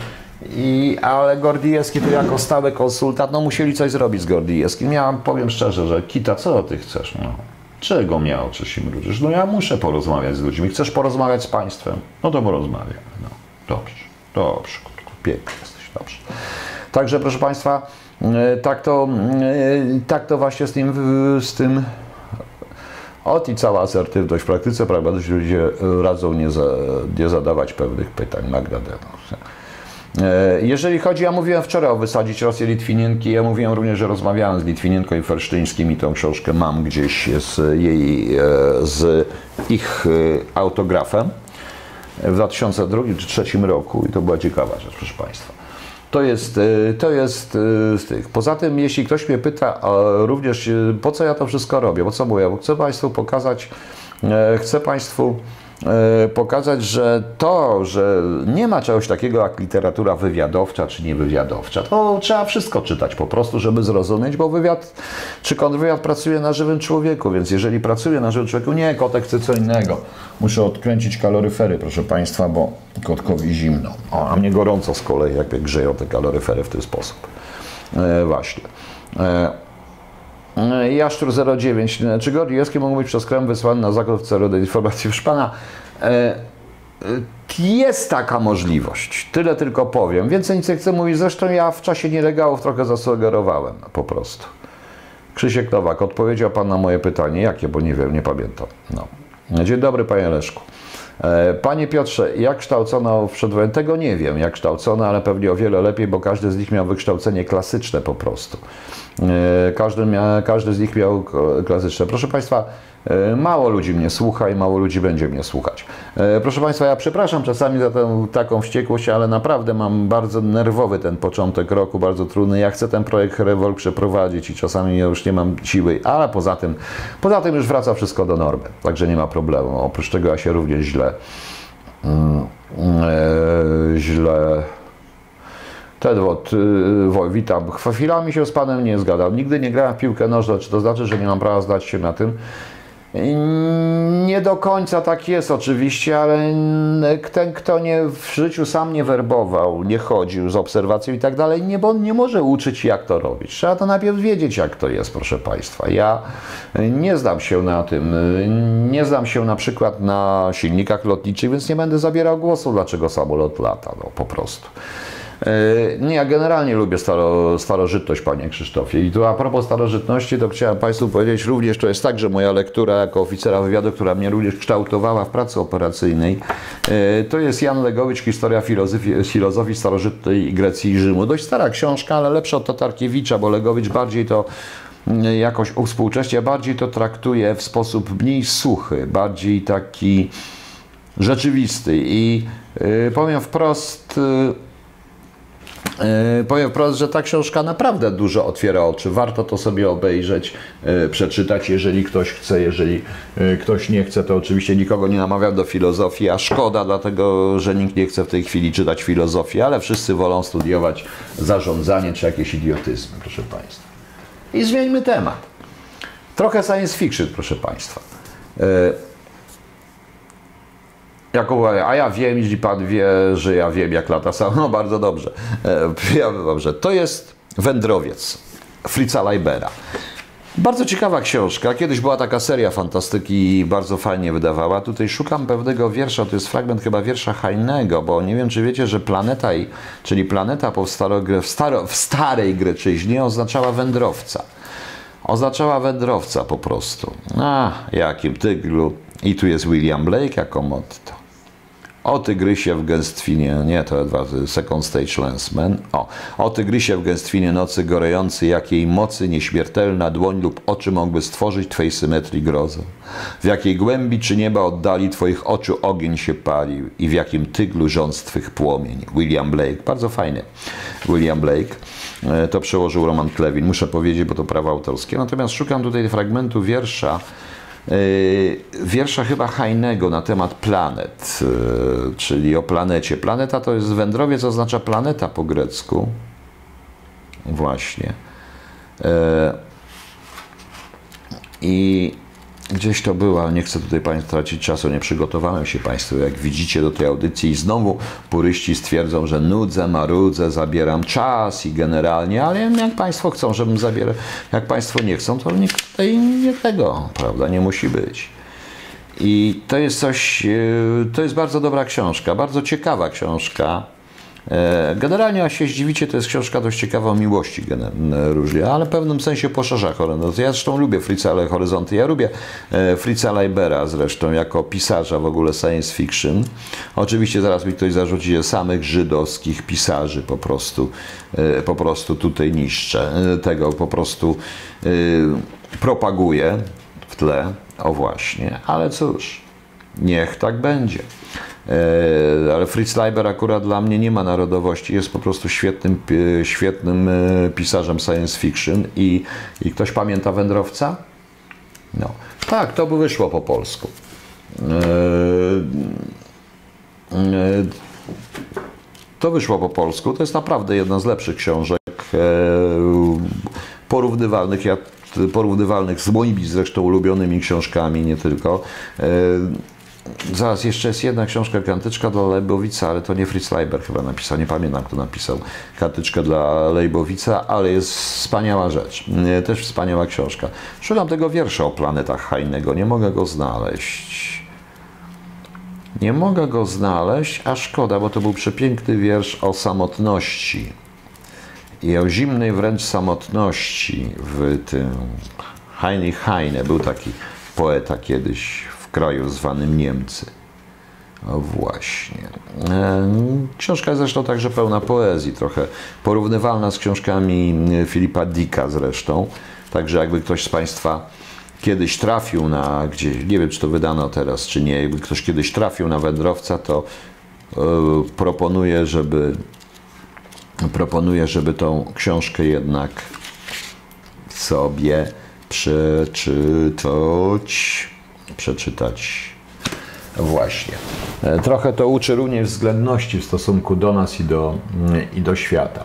A: I, ale Gordijewski to jako stały konsultant, no musieli coś zrobić z Gordijewskim. Ja powiem szczerze, że Kita, co ty chcesz? No, czego mnie oczysz i mrużysz? No ja muszę porozmawiać z ludźmi. Chcesz porozmawiać z państwem? No to porozmawiaj. No, dobrze, dobrze, pięknie jesteś, dobrze. Także proszę Państwa, e, tak to, e, tak to właśnie z tym, z tym Ot i cała asertywność w praktyce pragmatyczni ludzie radzą nie, za, nie zadawać pewnych pytań. Magda Demos. E, Jeżeli chodzi, ja mówiłem wczoraj o wysadzić Rosję Litwinienki, ja mówiłem również, że rozmawiałem z Litwinienką i Fersztyńskim i tą książkę mam gdzieś z jej, e, z ich e, autografem w 2002 czy 2003 roku i to była ciekawa rzecz, proszę Państwa. To jest, e, to jest e, z tych. Poza tym, jeśli ktoś mnie pyta również, e, po co ja to wszystko robię, po co mówię, bo chcę Państwu pokazać, chcę Państwu E, pokazać, że to, że nie ma czegoś takiego jak literatura wywiadowcza czy niewywiadowcza, to trzeba wszystko czytać po prostu, żeby zrozumieć, bo wywiad czy kontrwywiad pracuje na żywym człowieku, więc jeżeli pracuje na żywym człowieku, nie, kotek chce co innego. Muszę odkręcić kaloryfery, proszę Państwa, bo kotkowi zimno. O, a mnie gorąco z kolei, jak grzeją te kaloryfery w ten sposób. E, właśnie. E, E, Jaszczur 09. Czy Gordiewski mogą być przez Krem wysłany na zakład w celu informacji? Proszę Pana, e, e, jest taka możliwość. Tyle tylko powiem. Więcej nic nie chcę mówić. Zresztą ja w czasie nielegałów trochę zasugerowałem po prostu. Krzysiek Nowak, odpowiedział Pan na moje pytanie. Jakie? Bo nie wiem, nie pamiętam. No. Dzień dobry, Panie Leszku. Panie Piotrze, jak kształcono w przedwojennym? Tego nie wiem, jak kształcono, ale pewnie o wiele lepiej, bo każdy z nich miał wykształcenie klasyczne po prostu. E, każdy, mia, każdy z nich miał klasyczne. Proszę Państwa, e, mało ludzi mnie słucha i mało ludzi będzie mnie słuchać. E, proszę Państwa, ja przepraszam czasami za tę taką wściekłość, ale naprawdę mam bardzo nerwowy ten początek roku, bardzo trudny. Ja chcę ten projekt Rewol przeprowadzić i czasami już nie mam siły, ale poza tym, poza tym już wraca wszystko do normy, także nie ma problemu. Oprócz tego ja się również źle, mm, źle Tedwot, yy, witam. Chwilami się z Panem nie zgadzam. Nigdy nie grałem w piłkę nożną. Czy to znaczy, że nie mam prawa zdać się na tym? Nie do końca tak jest oczywiście, ale ten, kto nie w życiu sam nie werbował, nie chodził z obserwacją i tak dalej, nie, bo nie może uczyć jak to robić. Trzeba to najpierw wiedzieć jak to jest, proszę Państwa. Ja nie znam się na tym, nie znam się na przykład na silnikach lotniczych, więc nie będę zabierał głosu, dlaczego samolot lata, no po prostu. E, nie, ja generalnie lubię staro, starożytność, panie Krzysztofie. I tu a propos starożytności, to chciałem państwu powiedzieć również, to jest tak, że moja lektura jako oficera wywiadu, która mnie również kształtowała w pracy operacyjnej, e, to jest Jan Legowicz, Historia filozofii, filozofii starożytnej Grecji i Rzymu. Dość stara książka, ale lepsza od Tatarkiewicza, bo Legowicz bardziej to mm, jakoś współcześnie, bardziej to traktuje w sposób mniej suchy, bardziej taki rzeczywisty i e, powiem wprost, powiem wprost, że ta książka naprawdę dużo otwiera oczy. Warto to sobie obejrzeć, e, przeczytać, jeżeli ktoś chce, jeżeli e, ktoś nie chce, to oczywiście nikogo nie namawiam do filozofii, a szkoda, dlatego że nikt nie chce w tej chwili czytać filozofii, ale wszyscy wolą studiować zarządzanie czy jakieś idiotyzmy, proszę Państwa. I zmieńmy temat. Trochę science fiction, proszę Państwa. A ja wiem, jeśli Pan wie, że ja wiem, jak lata sam. No bardzo dobrze. E, ja, dobrze. To jest Wędrowiec Fritza Leibera. Bardzo ciekawa książka. Kiedyś była taka seria fantastyki i bardzo fajnie wydawała. Tutaj szukam pewnego wiersza, to jest fragment chyba wiersza Hajnego, bo nie wiem, czy wiecie, że planeta, czyli planeta powstała w, staro, w starej Greczyźnie oznaczała wędrowca. Oznaczała wędrowca po prostu. A, jakim tyglu. I tu jest William Blake jako motto. O tygrysie w gęstwinie, nie, to dwa, second stage lensman. O, o tygrysie w gęstwinie nocy gorejący, jakiej mocy nieśmiertelna dłoń lub oczy mogły stworzyć Twej symetrii grozę. W jakiej głębi czy nieba oddali Twoich oczu ogień się palił i w jakim tyglu rząd Twych płomień. William Blake, bardzo fajny. William Blake, e, to przełożył Roman Klewin, muszę powiedzieć, bo to prawo autorskie. Natomiast szukam tutaj fragmentu wiersza, wiersza chyba Hajnego na temat planet, yy, czyli o planecie. Planeta to jest wędrowiec, oznacza planeta po grecku. Właśnie. Yy, I Gdzieś to było, ale nie chcę tutaj Państwu tracić czasu, nie przygotowałem się Państwu, jak widzicie, do tej audycji i znowu puryści stwierdzą, że nudzę, marudzę, zabieram czas i generalnie, ale jak Państwo chcą, żebym zabierał, jak Państwo nie chcą, to nikt tutaj nie tego, prawda, nie musi być. I to jest coś, e, to jest bardzo dobra książka, bardzo ciekawa książka. E, generalnie, jak się zdziwicie, to jest książka dość ciekawa o miłości różnie, ale w pewnym sensie poszerza horyzonty. Ja zresztą lubię Fritza Horyzonty. Ja lubię e, Fritza Leibera zresztą jako pisarza w ogóle science fiction. Oczywiście zaraz mi ktoś zarzuci, że samych żydowskich pisarzy po prostu, e, po prostu tutaj niszczę. Tego po prostu propaguję w tle. O właśnie, ale cóż, niech tak będzie. E, ale Fritz Leiber akurat dla mnie nie ma narodowości, jest po prostu świetnym, pi- świetnym e, pisarzem science fiction i, i ktoś pamięta Wędrowca? No. Tak, to by wyszło po polsku. E, e, To wyszło po polsku. To jest naprawdę jedna z lepszych książek e, porównywalnych, ja, porównywalnych z moimi zresztą ulubionymi książkami, nie tylko. Zaraz, jeszcze jest jedna książka, Kantyczka dla Lejbowica, ale to nie Fritz Leiber chyba napisał, nie pamiętam kto napisał Kantyczkę dla Lejbowica, ale jest wspaniała rzecz, E, też wspaniała książka. Szukam tego wiersza o planetach Hajnego, nie mogę go znaleźć. Nie mogę go znaleźć, a szkoda, bo to był przepiękny wiersz o samotności i o zimnej wręcz samotności w tym Heinrich Heine. Był taki poeta kiedyś kraju zwanym Niemcy. O właśnie. E, Książka jest zresztą także pełna poezji, trochę porównywalna z książkami Filipa Dicka zresztą. Także jakby ktoś z Państwa kiedyś trafił na, gdzie, nie wiem czy to wydano teraz, czy nie, jakby ktoś kiedyś trafił na wędrowca, to e, proponuję, żeby proponuję, żeby tą książkę jednak sobie przeczytać. Przeczytać. Właśnie. E, Trochę to uczy również względności w stosunku do nas i do, mm, i do świata.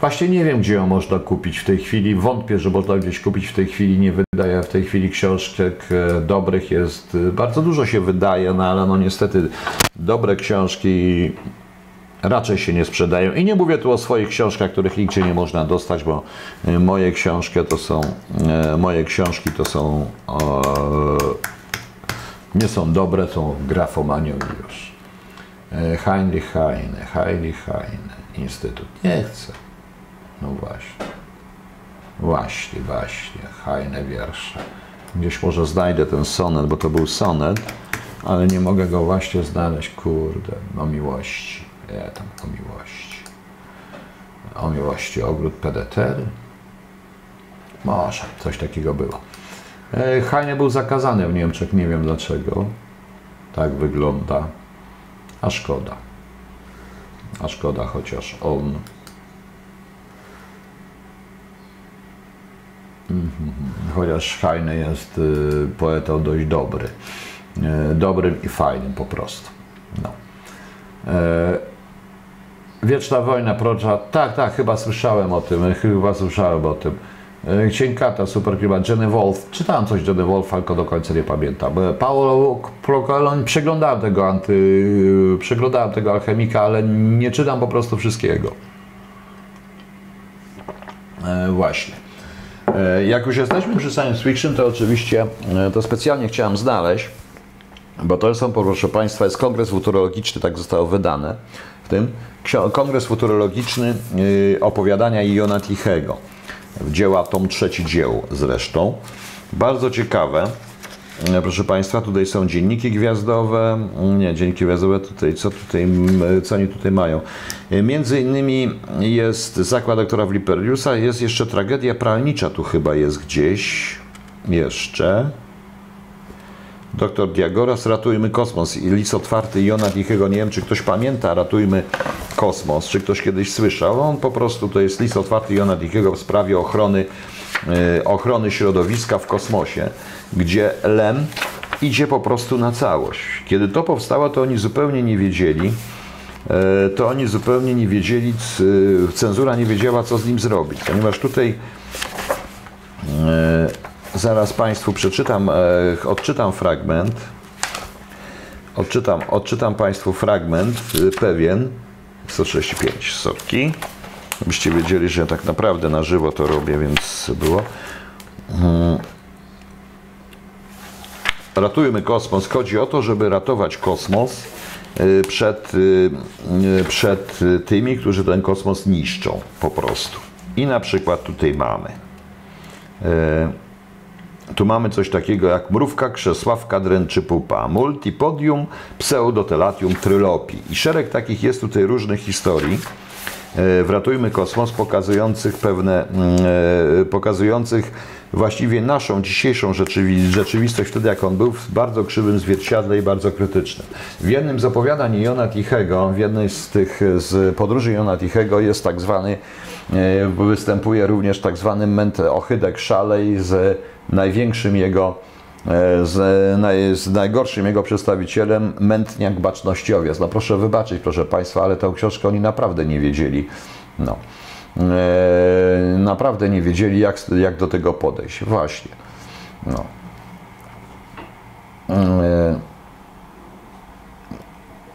A: Właśnie nie wiem, gdzie ją można kupić w tej chwili. Wątpię, że można gdzieś kupić w tej chwili. Nie wydaje w tej chwili książek e, dobrych. Jest e, bardzo dużo się wydaje, no ale no niestety dobre książki raczej się nie sprzedają. I nie mówię tu o swoich książkach, których nigdzie nie można dostać, bo moje książki to są moje książki to są nie są dobre, są grafomanią już. E, Heinrich Heine, Heinrich Heine, Instytut. Nie chcę. No właśnie. Właśnie, właśnie. Heine wiersze. Gdzieś może znajdę ten sonet, bo to był sonet, ale nie mogę go właśnie znaleźć. Kurde, o miłości. Ja tam o miłości. O miłości ogród pedetery. Może, coś takiego było. E, Heine był zakazany w Niemczech, nie wiem dlaczego. Tak wygląda. A szkoda. A szkoda, chociaż on. Mhm. Chociaż Heine jest y, poetą dość dobry. Y, Dobrym i fajnym po prostu. No. E, Wieczna wojna Procza. Tak, tak, chyba słyszałem o tym. Chyba słyszałem o tym. E, Cień Kata, super klimat. Jenny Wolf. Czytałem coś Jenny Wolf, tylko do końca nie pamiętam. E, Paolo Coelho, przeglądałem tego anty, przeglądałem tego alchemika, ale nie czytam po prostu wszystkiego. E, właśnie. E, Jak już jesteśmy przy science fiction, to oczywiście e, to specjalnie chciałem znaleźć, bo to są, proszę Państwa, jest kongres futurologiczny, tak zostało wydane w tym. Kongres futurologiczny opowiadania Iona Tichego. Dzieła, tom trzeci dzieł zresztą. Bardzo ciekawe. E, Proszę Państwa, tutaj są dzienniki gwiazdowe. Nie, dzienniki gwiazdowe tutaj, co tutaj, co oni tutaj mają? E, Między innymi jest zakład doktora Wliperiusa, jest jeszcze tragedia pralnicza tu chyba jest gdzieś. Jeszcze. Doktor Diagoras, Ratujmy Kosmos. I otwarty Jona Tichego, nie wiem czy ktoś pamięta, Ratujmy Kosmos, czy ktoś kiedyś słyszał. On po prostu to jest list otwarty Jona Tichego w sprawie ochrony, e, ochrony środowiska w kosmosie, gdzie Lem idzie po prostu na całość. Kiedy to powstało, to oni zupełnie nie wiedzieli, e, to oni zupełnie nie wiedzieli, c- cenzura nie wiedziała, co z nim zrobić, ponieważ tutaj zaraz Państwu przeczytam, e, odczytam fragment. Odczytam, odczytam Państwu fragment y, pewien. 135 sorki. Byście wiedzieli, że tak naprawdę na żywo to robię, więc było. Mm. Ratujmy kosmos. Chodzi o to, żeby ratować kosmos y, przed, y, przed tymi, którzy ten kosmos niszczą po prostu. I na przykład tutaj mamy. Tu mamy coś takiego jak mrówka, krzesławka, dręczy pupa, multipodium, pseudotelatium, trylopii. I szereg takich jest tutaj różnych historii. e, Wratujmy Kosmos, pokazujących pewne, mm, e, pokazujących właściwie naszą dzisiejszą rzeczywi- rzeczywistość, wtedy jak on był, w bardzo krzywym zwierciadle i bardzo krytycznym. W jednym z opowiadań Jona Tichego, w jednej z tych z podróży Jona Tichego jest tak zwany, e, występuje również tak zwany ment ohydek szalej z największym jego e, z, naj, z najgorszym jego przedstawicielem mętniak bacznościowiec. No proszę wybaczyć, proszę Państwa, ale tę książkę oni naprawdę nie wiedzieli. No. E, naprawdę nie wiedzieli, jak, jak do tego podejść. Właśnie. No. E,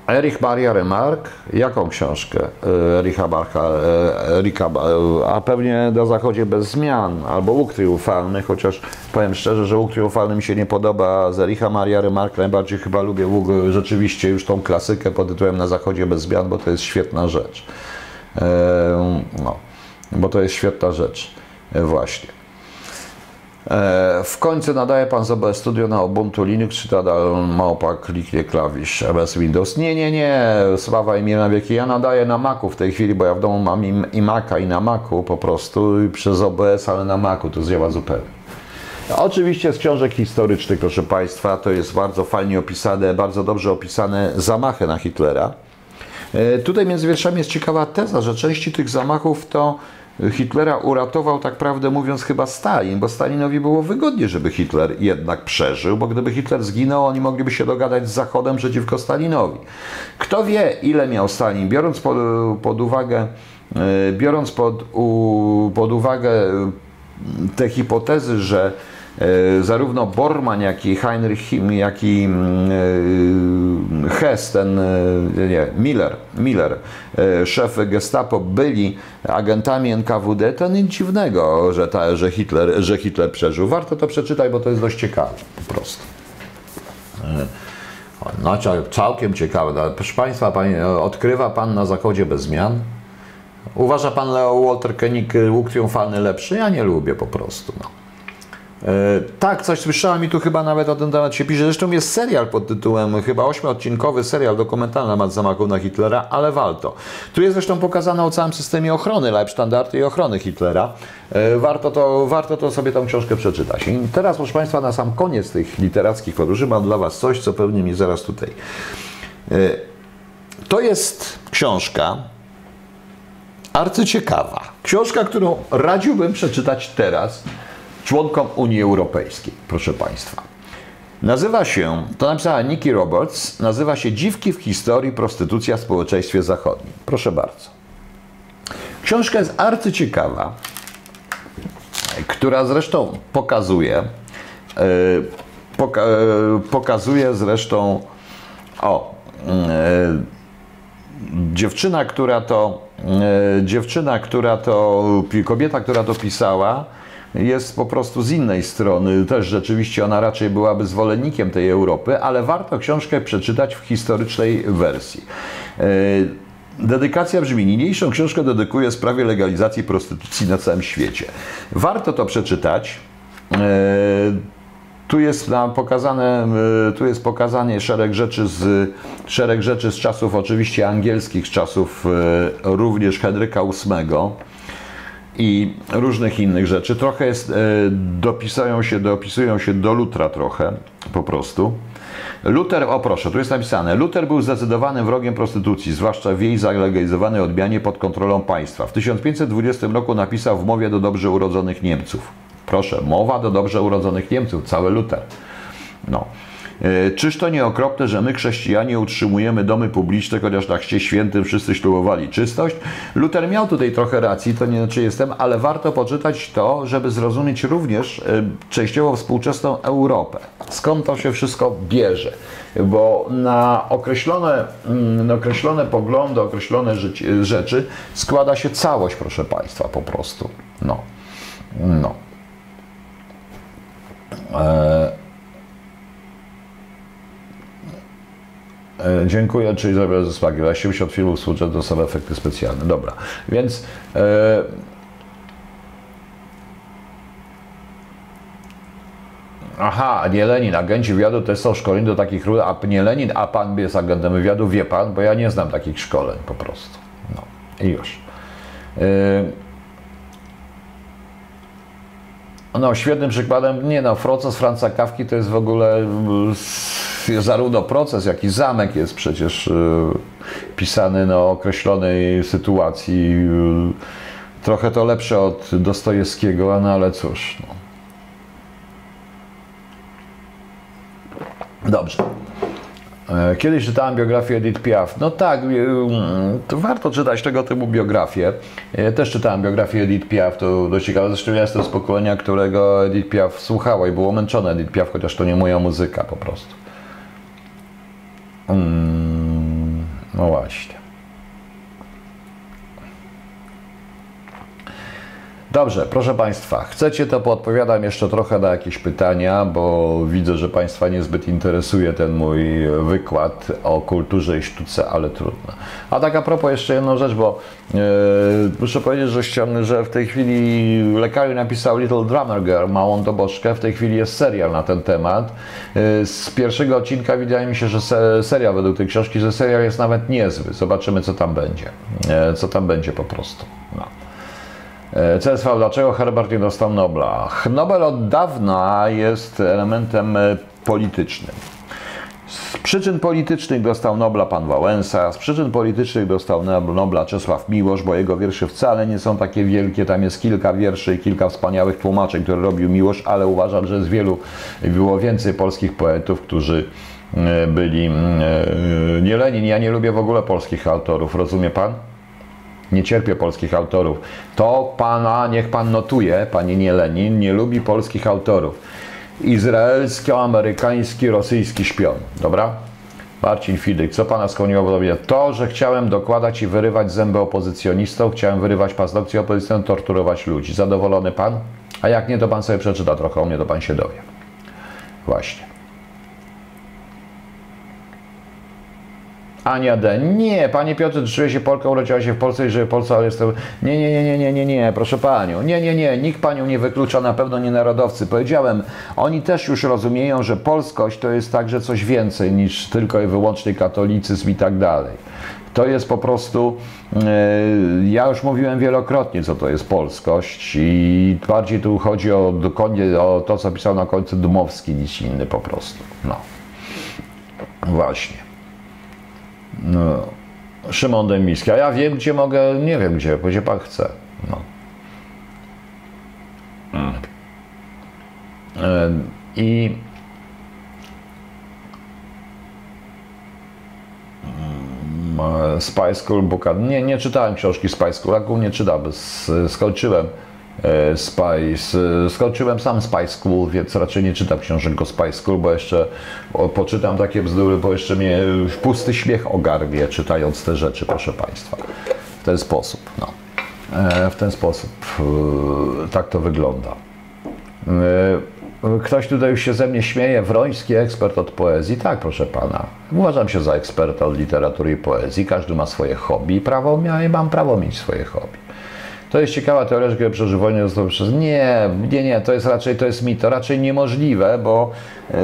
A: Erich Maria Remarque, jaką książkę e, Ericha Barcha, e, Erika, e, a pewnie na zachodzie bez zmian, albo Łuk Triumfalny, chociaż powiem szczerze, że Łuk Triumfalny mi się nie podoba, z Ericha Maria Remarque najbardziej chyba lubię Łuk, rzeczywiście już tą klasykę pod tytułem Na zachodzie bez zmian, bo to jest świetna rzecz. No, bo to jest świetna rzecz, właśnie. E, W końcu nadaje Pan sobie studio na Ubuntu Linux, czy nadal małpa kliknie klawisz MS Windows? Nie, nie, nie, sława i mir na wieki. Ja nadaję na Macu w tej chwili, bo ja w domu mam i, i Maca i na Macu po prostu, i przez OBS, ale na Macu to zdziała zupełnie. Oczywiście z książek historycznych, proszę Państwa, to jest bardzo fajnie opisane, bardzo dobrze opisane zamachy na Hitlera. E, Tutaj między wierszami jest ciekawa teza, że części tych zamachów to Hitlera uratował, tak prawdę mówiąc, chyba Stalin, bo Stalinowi było wygodnie, żeby Hitler jednak przeżył, bo gdyby Hitler zginął, oni mogliby się dogadać z Zachodem przeciwko Stalinowi. Kto wie, ile miał Stalin, biorąc pod, pod uwagę, e, biorąc pod, u, pod uwagę te hipotezy, że e, zarówno Bormann, jak i Heinrich jak i mm, e, Hess, ten, e, nie, Miller, Miller, e, szef gestapo, byli agentami NKWD, to nic dziwnego, że, ta, że, Hitler, że Hitler przeżył. Warto to przeczytać, bo to jest dość ciekawe, po prostu. E, No, cał- całkiem ciekawe. No, Proszę Państwa, odkrywa Pan na zachodzie bez zmian? Uważa pan Leo Walter Koenig łuk triumfalny lepszy? Ja nie lubię po prostu. No. E, tak, coś słyszałem i tu chyba nawet o ten temat się pisze. Zresztą jest serial pod tytułem, chyba ośmiodcinkowy serial dokumentalny na temat zamachu na Hitlera, ale warto. Tu jest zresztą pokazane o całym systemie ochrony, Leibstandardy i ochrony Hitlera. E, Warto to, warto to sobie tą książkę przeczytać. I teraz, proszę Państwa, na sam koniec tych literackich podróży mam dla Was coś, co pewnie mi zaraz tutaj. E, To jest książka, arcyciekawa. Książka, którą radziłbym przeczytać teraz członkom Unii Europejskiej, proszę Państwa. Nazywa się, to napisała Nikki Roberts, nazywa się Dziwki w historii prostytucja w społeczeństwie zachodnim. Proszę bardzo. Książka jest arcyciekawa, która zresztą pokazuje, e, poka, e, pokazuje zresztą, o, e, dziewczyna, która to, dziewczyna, która to, kobieta, która to pisała, jest po prostu z innej strony. Też rzeczywiście ona raczej byłaby zwolennikiem tej Europy, ale warto książkę przeczytać w historycznej wersji. E, Dedykacja brzmi, niniejszą książkę dedykuję sprawie legalizacji prostytucji na całym świecie. Warto to przeczytać. E, tu jest pokazane, y, tu jest pokazanie szereg rzeczy z, szereg rzeczy z czasów oczywiście angielskich, czasów również Henryka VIII i różnych innych rzeczy. Trochę jest, y, dopisują się, dopisują się do Lutra trochę, po prostu. Luther, o proszę, tu jest napisane, Luther był zdecydowanym wrogiem prostytucji, zwłaszcza w jej zalegalizowanej odmianie pod kontrolą państwa. W 1520 roku napisał w mowie do dobrze urodzonych Niemców. Proszę, mowa do dobrze urodzonych Niemców, cały Luther. No. E, Czyż to nie okropne, że my, chrześcijanie, utrzymujemy domy publiczne, chociaż na chrzcie świętym wszyscy ślubowali czystość? Luther miał tutaj trochę racji, to nie znaczy jestem, ale warto poczytać to, żeby zrozumieć również e, częściowo współczesną Europę. Skąd to się wszystko bierze? Bo na określone, mm, na określone poglądy, określone rzeczy składa się całość, proszę Państwa, po prostu. No. No. E, Dziękuję, czyli zrobię ze się od filmów służę, to są efekty specjalne. Dobra, więc e, Aha, nie Lenin, agenci wywiadu też są szkoleni do takich ról, a nie Lenin, a pan jest agentem wywiadu, wie pan, bo ja nie znam takich szkoleń po prostu. No i już. No, świetnym przykładem, nie no, proces Franca Kawki to jest w ogóle zarówno proces, jak i zamek jest przecież pisany na określonej sytuacji. Trochę to lepsze od Dostojewskiego, no ale cóż. No. Dobrze. E, kiedyś czytałem biografię Edith Piaf. No tak, e, to warto czytać tego typu biografię. Ja też czytałem biografię Edith Piaf, to dość ciekawe. Zresztą ja jestem z pokolenia, którego Edith Piaf słuchała i było męczone Edith Piaf, chociaż to nie moja muzyka po prostu. Mm, no właśnie. Dobrze, proszę Państwa, chcecie to podpowiadam jeszcze trochę na jakieś pytania, bo widzę, że Państwa niezbyt interesuje ten mój wykład o kulturze i sztuce, ale trudno. A tak a propos jeszcze jedną rzecz, bo yy, muszę powiedzieć, że, ściągnę, że w tej chwili lekarz napisał Little Drummer Girl, małą doboczkę, w tej chwili jest serial na ten temat. Yy, z pierwszego odcinka wydaje mi się, że se, serial według tej książki, że serial jest nawet niezły. Zobaczymy, co tam będzie. Yy, co tam będzie po prostu. No. CSV, dlaczego Herbert nie dostał Nobla? Nobel od dawna jest elementem e, politycznym. Z przyczyn politycznych dostał Nobla pan Wałęsa, z przyczyn politycznych dostał Nobla Czesław Miłosz, bo jego wiersze wcale nie są takie wielkie. Tam jest kilka wierszy i kilka wspaniałych tłumaczeń, które robił Miłosz, ale uważam, że jest wielu, było więcej polskich poetów, którzy e, byli e, nie Lenin. Ja nie lubię w ogóle polskich autorów, rozumie pan? Nie cierpię polskich autorów. To pana, niech pan notuje, panie nie Lenin, nie lubi polskich autorów. Izraelsko-amerykański, rosyjski śpion. Dobra? Marcin Fidyk, co pana skłoniło do robienia? To, że chciałem dokładać i wyrywać zęby opozycjonistom, chciałem wyrywać paznokcie opozycjonistom, torturować ludzi. Zadowolony pan? A jak nie, to pan sobie przeczyta trochę o mnie, to pan się dowie. Właśnie. Ania D. Nie, panie Piotrze, czuję się Polką, urodziła się w Polsce i żyje w Polsce, ale jestem... Nie, nie, nie, nie, nie, nie, nie, proszę panią. Nie, nie, nie, nikt panią nie wyklucza, na pewno nie narodowcy. Powiedziałem, oni też już rozumieją, że polskość to jest także coś więcej niż tylko i wyłącznie katolicyzm i tak dalej. To jest po prostu, yy, ja już mówiłem wielokrotnie, co to jest polskość i bardziej tu chodzi o, o to, co pisał na końcu Dmowski, niż inny po prostu. No. Właśnie. No. Szymon Dębiński. A ja wiem, gdzie mogę, nie wiem gdzie, gdzie pan chce. No. E, I Spy School Book. Nie, nie czytałem książki Spy School, akurat nie czytam, skończyłem Spice. Skończyłem sam Spice School, więc raczej nie czytam książek o Spice School, bo jeszcze poczytam takie bzdury, bo jeszcze mnie pusty śmiech ogarnie czytając te rzeczy, proszę Państwa. W ten sposób, no. E, w ten sposób e, tak to wygląda. Ktoś tutaj już się ze mnie śmieje, Wroński ekspert od poezji. Tak, proszę pana. Uważam się za eksperta od literatury i poezji. Każdy ma swoje hobby i prawo, ja mam prawo mieć swoje hobby. To jest ciekawa teoria, że przeżył wojnę został przez... Nie, nie, nie, to jest raczej, to jest mit, to raczej niemożliwe, bo yy,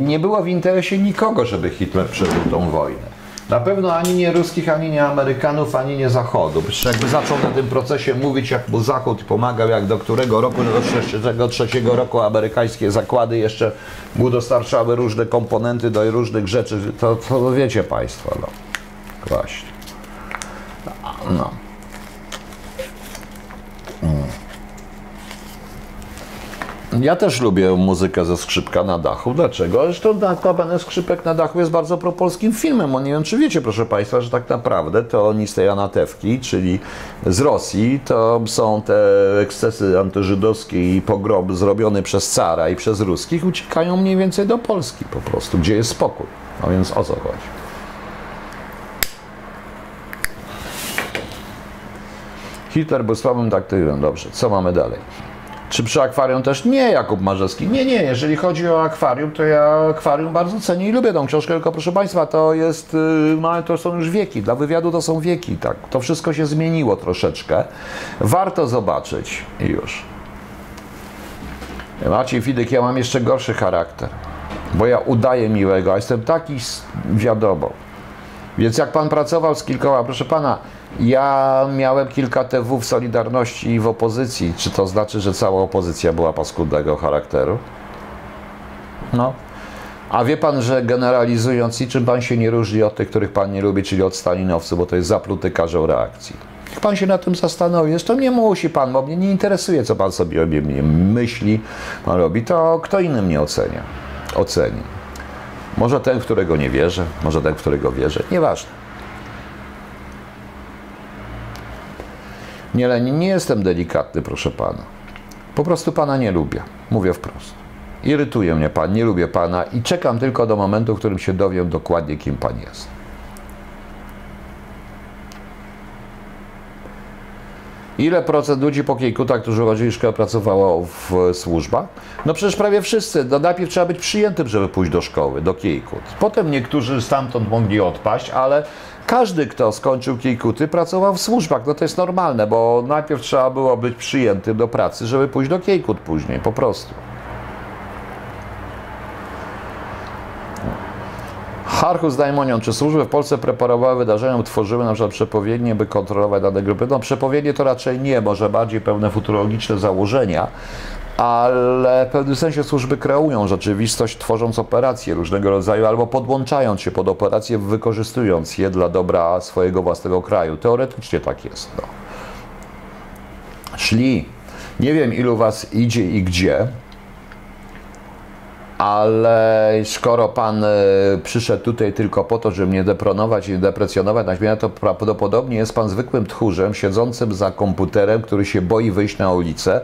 A: nie było w interesie nikogo, żeby Hitler przeżył tą wojnę. Na pewno ani nie ruskich, ani nie Amerykanów, ani nie Zachodu. Przecież jakby zaczął na tym procesie mówić, jak mu Zachód pomagał, jak do którego roku, do trzeciego roku amerykańskie zakłady jeszcze mu dostarczały różne komponenty do różnych rzeczy, to, to wiecie Państwo, no. Właśnie. No. Ja też lubię muzykę ze skrzypka na dachu. Dlaczego? Zresztą notabene skrzypek na dachu jest bardzo propolskim filmem. O nie wiem, czy wiecie, proszę Państwa, że tak naprawdę to oni z tej Anatewki, czyli z Rosji, to są te ekscesy antyżydowskie i pogrom zrobione przez cara i przez ruskich uciekają mniej więcej do Polski po prostu, gdzie jest spokój. No więc o co chodzi? Hitler był słabym taktylem. Dobrze, co mamy dalej? Czy przy akwarium też? Nie, Jakub Marzewski. Nie, nie, jeżeli chodzi o akwarium, to ja akwarium bardzo cenię i lubię tą książkę, tylko proszę Państwa, to jest, y, to są już wieki, dla wywiadu to są wieki, tak. To wszystko się zmieniło troszeczkę. Warto zobaczyć i już. Maciej Fidyk, ja mam jeszcze gorszy charakter, bo ja udaję miłego, a jestem taki wiadomo. Więc jak pan pracował z kilkoma, proszę pana, ja miałem kilka TW w Solidarności i w opozycji. Czy to znaczy, że cała opozycja była paskudnego charakteru? No. A wie pan, że generalizując, niczym pan się nie różni od tych, których pan nie lubi, czyli od stalinowców, bo to jest zapluty każą reakcji. Niech pan się nad tym zastanowi. Zresztą nie musi pan, bo mnie nie interesuje, co pan sobie o mnie myśli, pan robi. To kto inny mnie ocenia. Oceni. Może ten, w którego nie wierzę, może ten, w którego wierzę. Nieważne. Nie, nie jestem delikatny, proszę pana. Po prostu pana nie lubię. Mówię wprost. Irytuje mnie pan, nie lubię pana i czekam tylko do momentu, w którym się dowiem dokładnie, kim pan jest. Ile procent ludzi po Kiejkutach, którzy uważali szkołę, pracowało w służbach? No przecież prawie wszyscy. No najpierw trzeba być przyjętym, żeby pójść do szkoły, do Kiejkut. Potem niektórzy stamtąd mogli odpaść, ale każdy, kto skończył Kiejkuty, pracował w służbach. No to jest normalne, bo najpierw trzeba było być przyjętym do pracy, żeby pójść do Kiejkut później, po prostu. Harchus Daimonion, czy służby w Polsce preparowały wydarzenia, tworzyły na przykład przepowiednie, by kontrolować dane grupy? No przepowiednie to raczej nie, może bardziej pełne futurologiczne założenia, ale w pewnym sensie służby kreują rzeczywistość, tworząc operacje różnego rodzaju, albo podłączając się pod operacje, wykorzystując je dla dobra swojego własnego kraju. Teoretycznie tak jest. No. Szli. Nie wiem, ilu was idzie i gdzie, ale skoro pan e, przyszedł tutaj tylko po to, żeby mnie depronować i deprecjonować na śmierć, to prawdopodobnie jest pan zwykłym tchórzem siedzącym za komputerem, który się boi wyjść na ulicę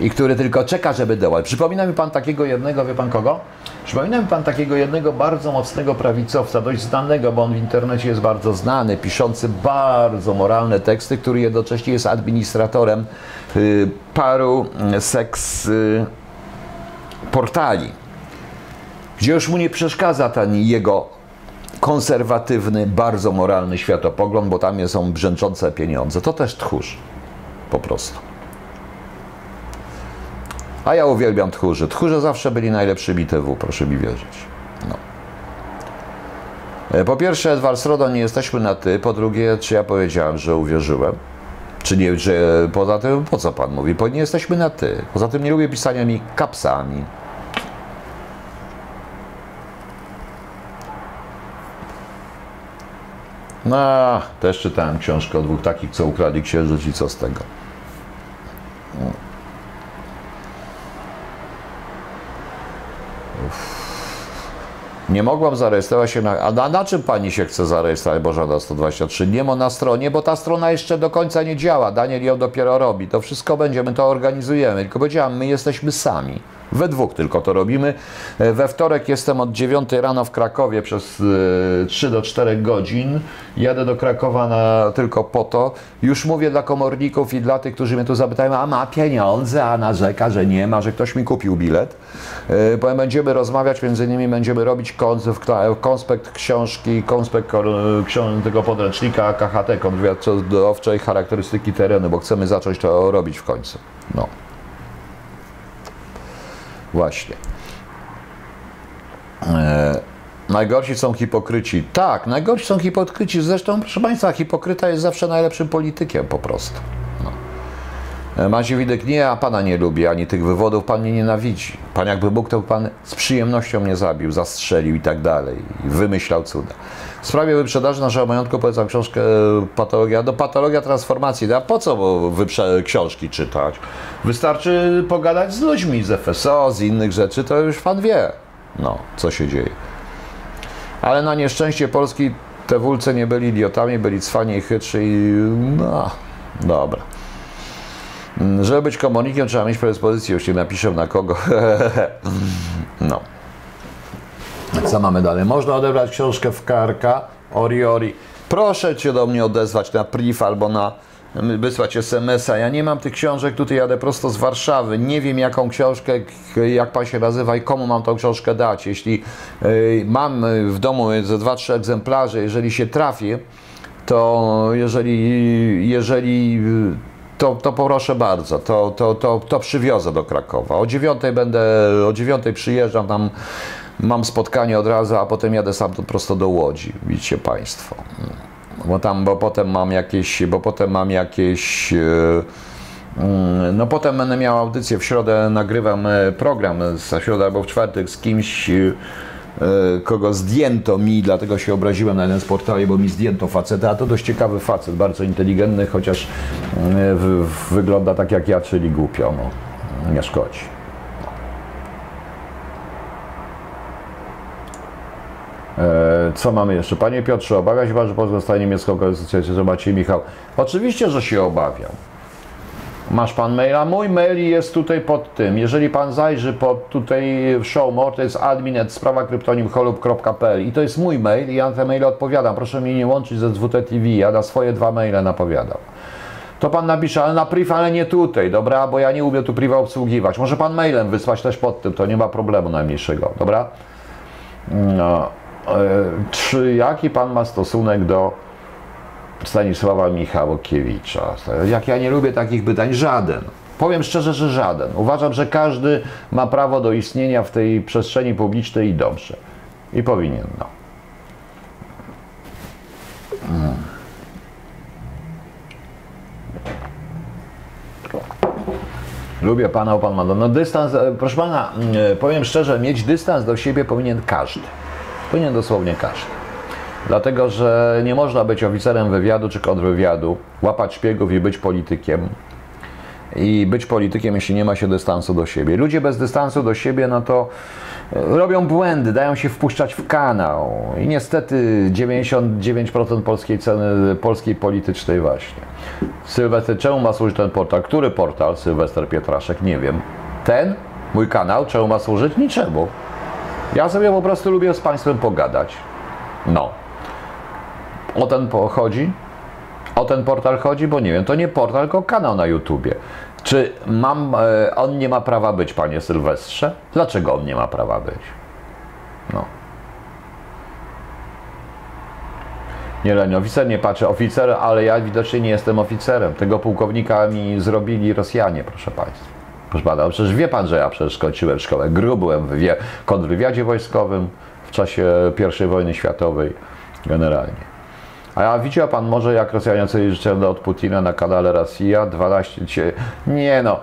A: i który tylko czeka, żeby działać. Przypomina mi pan takiego jednego, wie pan kogo? Przypomina mi pan takiego jednego bardzo mocnego prawicowca, dość znanego, bo on w internecie jest bardzo znany, piszący bardzo moralne teksty, który jednocześnie jest administratorem y, paru y, seks y, portali gdzie już mu nie przeszkadza ten jego konserwatywny, bardzo moralny światopogląd, bo tam są brzęczące pieniądze. To też tchórz. Po prostu. A ja uwielbiam tchórzy. Tchórze zawsze byli najlepszymi TW, proszę mi wierzyć. No. E, po pierwsze, Edward Srodo, nie jesteśmy na ty. Po drugie, czy ja powiedziałem, że uwierzyłem? Czy nie, że poza tym, po co pan mówi? Bo nie jesteśmy na ty. Poza tym nie lubię pisania mi kapsami. No, też czytałem książkę o dwóch takich, co ukradli księżyc i co z tego. Nie mogłam zarejestrować się na. A na, na, czym pani się chce zarejestrować, Bożada 123? Nie ma na stronie, bo ta strona jeszcze do końca nie działa. Daniel ją dopiero robi. To wszystko będziemy, to organizujemy. Tylko powiedziałam, my jesteśmy sami. We dwóch tylko to robimy. E, we wtorek jestem od 9 rano w Krakowie przez 3 e, do 4 godzin. Jadę do Krakowa na, tylko po to. Już mówię dla komorników i dla tych, którzy mnie tu zapytają, a ma pieniądze, a narzeka, że nie ma, że ktoś mi kupił bilet. Bo e, będziemy rozmawiać, między innymi będziemy robić konspekt książki, konspekt tego podręcznika KHT, kontrwywiadowczej charakterystyki terenu, bo chcemy zacząć to robić w końcu. No. Właśnie. E, najgorsi są hipokryci. Tak, najgorsi są hipokryci. Zresztą, proszę Państwa, hipokryta jest zawsze najlepszym politykiem po prostu. No. E, Widek, nie, a Pana nie lubi, ani tych wywodów Pan mnie nienawidzi. Pan jakby mógł, to Pan z przyjemnością mnie zabił, zastrzelił i tak dalej. I wymyślał cuda. W sprawie wyprzedaży naszego majątku polecam książkę e, Patologia, do Patologia Transformacji. A po co książki czytać? Wystarczy pogadać z ludźmi z FSO, z innych rzeczy, to już Pan wie, no, co się dzieje. Ale na nieszczęście Polski te wulce nie byli idiotami, byli cwani i chytrzy i no, dobra. Żeby być komunikiem, trzeba mieć predyspozycję, nie napiszę na kogo. no. Co mamy dalej? Można odebrać książkę w karka, ori ori. Proszę Cię do mnie odezwać na priv albo na wysłać SMS-a. Ja nie mam tych książek, tutaj jadę prosto z Warszawy. Nie wiem jaką książkę, jak Pan się nazywa i komu mam tą książkę dać. Jeśli y, mam w domu ze dwa, trzy egzemplarze, jeżeli się trafi, to jeżeli, jeżeli to, to proszę bardzo, to, to, to, to przywiozę do Krakowa. O dziewiątej będę, o dziewiątej przyjeżdżam tam mam spotkanie od razu, a potem jadę sam prosto do Łodzi, widzicie Państwo. Bo tam, bo potem mam jakieś, bo potem mam jakieś e, mm, no potem będę miał audycję w środę, nagrywam e, program za środę albo w czwartek z kimś, e, kogo zdjęto mi, dlatego się obraziłem na jeden z portali, bo mi zdjęto faceta, a to dość ciekawy facet, bardzo inteligentny, chociaż w, w, wygląda tak jak ja, czyli głupio, no, nie szkodzi. Co mamy jeszcze? Panie Piotrze, obawia się Pan, że Polska zostanie niemiecką konstytucją, że Maciej Michał? Oczywiście, że się obawiam. Masz Pan maila? Mój mail jest tutaj pod tym. Jeżeli Pan zajrzy pod tutaj show more, to jest admin sprawa i to jest mój mail i ja na te maile odpowiadam. Proszę mnie nie łączyć ze ZWT TV, ja na swoje dwa maile napowiadam. To Pan napisze, ale na priv, ale nie tutaj, dobra? Bo ja nie umiem tu priva obsługiwać. Może Pan mailem wysłać też pod tym, to nie ma problemu najmniejszego, dobra? No. E, czy jaki pan ma stosunek do Stanisława Michałkiewicza? Jak ja nie lubię takich pytań, żaden. Powiem szczerze, że żaden. Uważam, że każdy ma prawo do istnienia w tej przestrzeni publicznej i dobrze. I powinien, no. Hmm. Lubię pana, pan ma. No dystans, e, proszę pana, e, powiem szczerze, mieć dystans do siebie powinien każdy. Powinien dosłownie każdy. Dlatego, że nie można być oficerem wywiadu czy kontrwywiadu, łapać szpiegów i być politykiem. I być politykiem, jeśli nie ma się dystansu do siebie. Ludzie bez dystansu do siebie, no to e, robią błędy, dają się wpuszczać w kanał. I niestety 99% polskiej ceny, polskiej politycznej właśnie. Sylwester, czemu ma służyć ten portal? Który portal? Sylwester Pietraszek, nie wiem. Ten? Mój kanał? Czemu ma służyć? Niczemu. Ja sobie po prostu lubię z Państwem pogadać. No. O ten chodzi? O ten portal chodzi? Bo nie wiem, to nie portal, tylko kanał na YouTubie. Czy mam, e, on nie ma prawa być, panie Sylwestrze? Dlaczego on nie ma prawa być? No. Nie leń, oficer nie patrzy, oficer, ale ja widocznie nie jestem oficerem. Tego pułkownika mi zrobili Rosjanie, proszę Państwa. Proszę pana, przecież wie pan, że ja przecież skończyłem szkołę GRU, byłem w kontrwywiadzie wojskowym w czasie I wojny światowej generalnie. A widział pan może, jak Rosjanie sobie życzą od Putina na kanale Rosja 12. Nie no,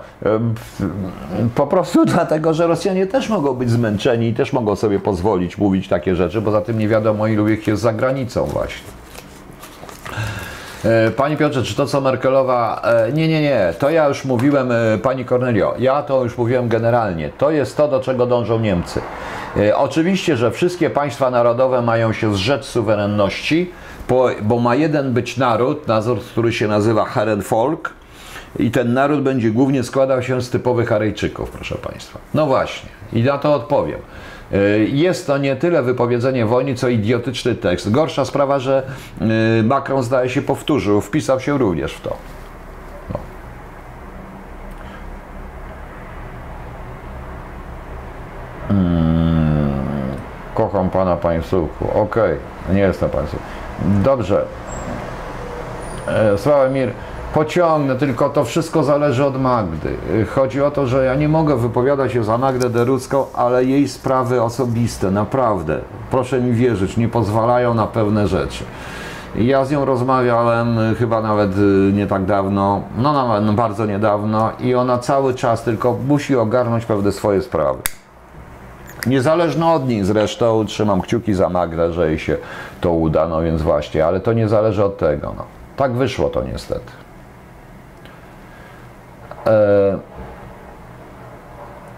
A: po prostu dlatego, że Rosjanie też mogą być zmęczeni i też mogą sobie pozwolić mówić takie rzeczy, bo za tym nie wiadomo, ilu ich jest za granicą właśnie. E, pani Piotrze, czy to co Merkelowa. E, nie, nie, nie. To ja już mówiłem, e, Pani Cornelio. Ja to już mówiłem generalnie. To jest to, do czego dążą Niemcy. Oczywiście, że wszystkie państwa narodowe mają się zrzec suwerenności, bo ma jeden być naród, naród, który się nazywa Herrenvolk. I ten naród będzie głównie składał się z typowych Arejczyków, proszę Państwa. No właśnie, i na to odpowiem. E, jest to nie tyle wypowiedzenie wojny, co idiotyczny tekst. Gorsza sprawa, że e, Macron zdaje się powtórzył, wpisał się również w to. No. Hmm. Kocham pana, panie Sułku. Okej, okay. nie jestem państwo. Dobrze. E, Sławomir, pociągnę, tylko to wszystko zależy od Magdy. Chodzi o to, że ja nie mogę wypowiadać się za Magdę Derucką, ale jej sprawy osobiste, naprawdę, proszę mi wierzyć, nie pozwalają na pewne rzeczy. Ja z nią rozmawiałem chyba nawet y, nie tak dawno, no nawet no bardzo niedawno i ona cały czas tylko musi ogarnąć pewne swoje sprawy. Niezależno od niej zresztą, trzymam kciuki za Magdę, że jej się to uda, no więc właśnie, ale to nie zależy od tego. No. Tak wyszło to niestety. E,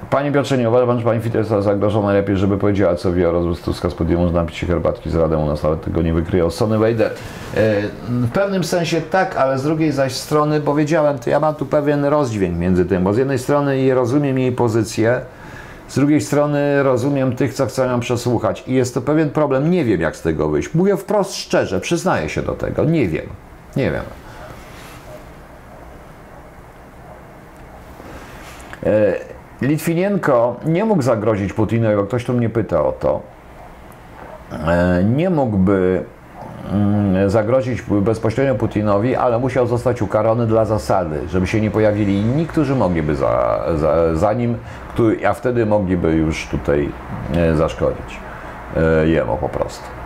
A: Panie Piotrze, nie uważa Pan, że Pani Fitch jest zagrożona lepiej, żeby powiedziała, co wie o Tuska z podium, można pić herbatki z Radą, u nas nawet tego nie wykryje. Sony Wejder. W pewnym sensie tak, ale z drugiej zaś strony powiedziałem, to ja mam tu pewien rozdźwięk między tym, bo z jednej strony rozumiem jej pozycję, z drugiej strony rozumiem tych, co chcą ją przesłuchać i jest to pewien problem, nie wiem jak z tego wyjść. Mówię wprost szczerze, przyznaję się do tego, nie wiem, nie wiem. Litwinienko nie mógł zagrozić Putinowi, bo ktoś tu mnie pyta o to. E, nie mógłby mm, zagrozić bezpośrednio Putinowi, ale musiał zostać ukarany dla zasady, żeby się nie pojawili inni, którzy mogliby za, za, za nim, a wtedy mogliby już tutaj e, zaszkodzić e, jemu po prostu.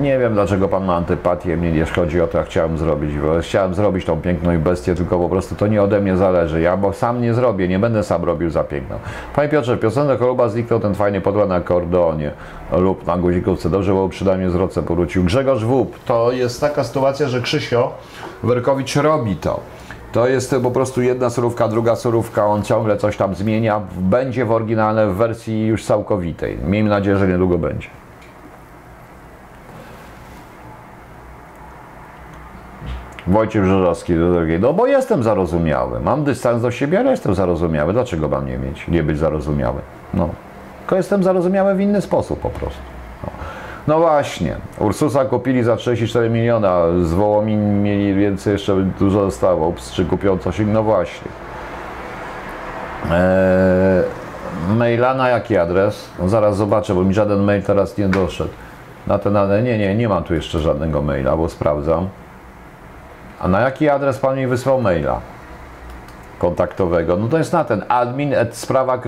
A: Nie wiem, dlaczego pan ma antypatię mnie, jeśli chodzi o to, jak chciałem zrobić. Chciałem zrobić tą piękną bestię, tylko po prostu to nie ode mnie zależy. Ja bo sam nie zrobię, nie będę sam robił za piękną. Panie Piotrze, piosenka choroba zniknął ten fajny podład na akordeonie lub na guzikówce. Dobrze było przynajmniej zwrotce powrócił. Grzegorz Wół, to jest taka sytuacja, że Krzysio Werkowicz robi to. To jest po prostu jedna surówka, druga surówka, on ciągle coś tam zmienia. Będzie w oryginale w wersji już całkowitej. Miejmy nadzieję, że niedługo będzie. Wojciech Żużowski do drugiej. No bo jestem zarozumiały. Mam dystans do siebie, ale jestem zarozumiały. Dlaczego mam nie mieć, nie być zarozumiały? No. Tylko jestem zarozumiały w inny sposób po prostu. No, no właśnie. Ursusa kupili za 34 miliona. Z Wołomin mieli więcej, jeszcze dużo zostało. Czy kupią coś? No właśnie. Eee, maila na jaki adres? No zaraz zobaczę, bo mi żaden mail teraz nie doszedł. Na ten, nie, nie, nie mam tu jeszcze żadnego maila, bo sprawdzam. A na jaki adres pan mi wysłał maila kontaktowego? No to jest na ten admin sprawa.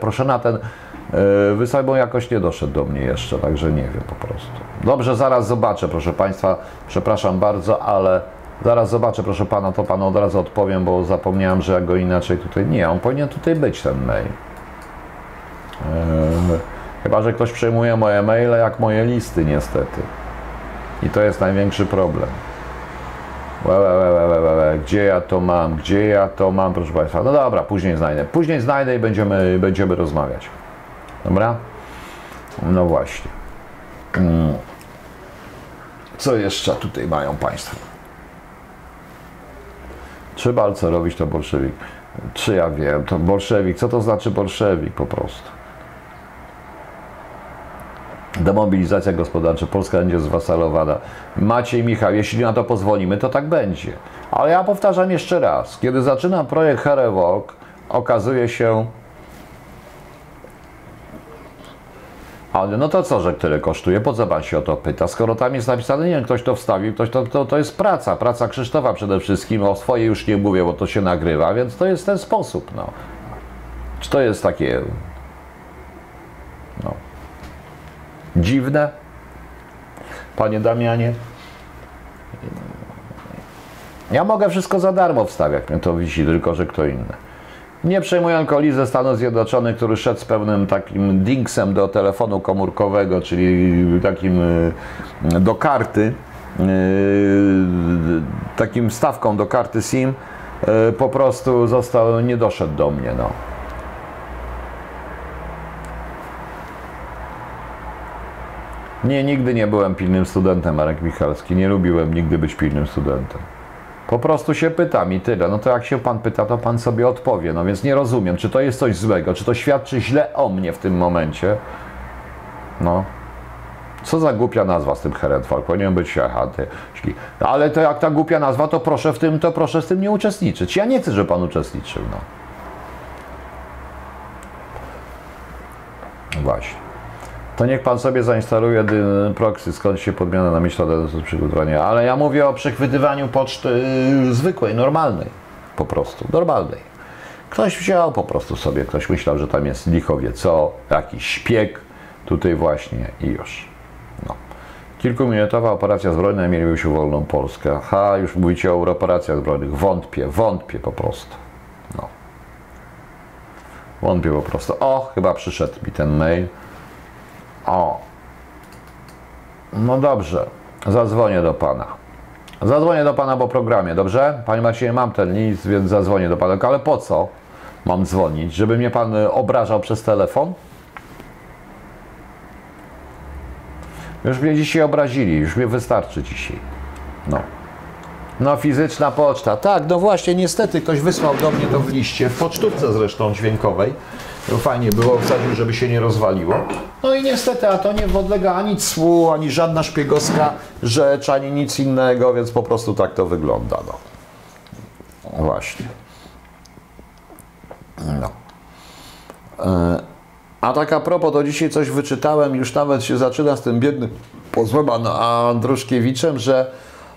A: Proszę na ten yy, wysłać, bo jakoś nie doszedł do mnie jeszcze, także nie wiem po prostu. Dobrze, zaraz zobaczę, proszę państwa. Przepraszam bardzo, ale zaraz zobaczę, proszę pana, to panu od razu odpowiem, bo zapomniałem, że ja go inaczej tutaj. Nie, on powinien tutaj być ten mail. Yy, chyba, że ktoś przejmuje moje maile jak moje listy, niestety. I to jest największy problem. Łe, łe, łe. Gdzie ja to mam? Gdzie ja to mam, proszę Państwa? No dobra, później znajdę. Później znajdę i będziemy, będziemy rozmawiać. Dobra? No właśnie. Mm. Co jeszcze tutaj mają Państwo? Czy Balco robić to bolszewik? Czy ja wiem, to bolszewik. Co to znaczy bolszewik po prostu? Demobilizacja gospodarcza, Polska będzie zwasalowana. Maciej Michał, jeśli na to pozwolimy, to tak będzie. Ale ja powtarzam jeszcze raz, kiedy zaczynam projekt Herewok, okazuje się, ale no to co, że tyle kosztuje? Po co pan się o to pyta? Skoro tam jest napisane, nie wiem, ktoś to wstawił, ktoś to, to, to jest praca, praca Krzysztofa przede wszystkim, o swojej już nie mówię, bo to się nagrywa, więc to jest ten sposób, no. Czy to jest takie, no, dziwne? Panie Damianie? Ja mogę wszystko za darmo wstawiać, mnie to wisi, tylko że kto inny. Nie przejmuję alkoholi ze Stanów Zjednoczonych, który szedł z pewnym takim dinksem do telefonu komórkowego, czyli takim y, do karty, y, takim stawką do karty SIM, y, po prostu został, nie doszedł do mnie, no. Nie, nigdy nie byłem pilnym studentem, Marek Michalski. Nie lubiłem nigdy być pilnym studentem. Po prostu się pytam i tyle. No to jak się pan pyta, to pan sobie odpowie. No więc nie rozumiem, czy to jest coś złego, czy to świadczy źle o mnie w tym momencie. No. Co za głupia nazwa z tym Herentfall? Powinien być Hechaty. Ale to jak ta głupia nazwa, to proszę w tym, to proszę z tym nie uczestniczyć. Ja nie chcę, żeby pan uczestniczył. No. Właśnie. To niech pan sobie zainstaluje proxy, skąd się podmiana na myśl do przygotowania. Ale ja mówię o przechwytywaniu poczty yy, zwykłej, normalnej. Po prostu, normalnej. Ktoś wziął po prostu sobie, ktoś myślał, że tam jest lichowie co, jakiś szpieg, tutaj właśnie i już. No. Kilkuminutowa operacja zbrojna, mieliby się wolną Polskę. Aha, już mówicie o operacjach zbrojnych. Wątpię, wątpię po prostu. No. Wątpię po prostu. O, chyba przyszedł mi ten mail. O. No dobrze. Zadzwonię do pana. Zadzwonię do pana po programie, dobrze? Panie Macieju, mam ten list, więc zadzwonię do pana. Ale po co mam dzwonić? Żeby mnie pan obrażał przez telefon? Już mnie dzisiaj obrazili, już mnie wystarczy dzisiaj. No. No, fizyczna poczta. Tak, no właśnie, niestety ktoś wysłał do mnie to w liście, w pocztówce zresztą dźwiękowej. Fajnie było, wsadził, żeby się nie rozwaliło. No i niestety, a to nie podlega ani cłu, ani żadna szpiegowska rzecz, ani nic innego, więc po prostu tak to wygląda. No. Właśnie. No. E, a tak a propos, to dzisiaj coś wyczytałem, już nawet się zaczyna z tym biednym posłem Andruszkiewiczem, że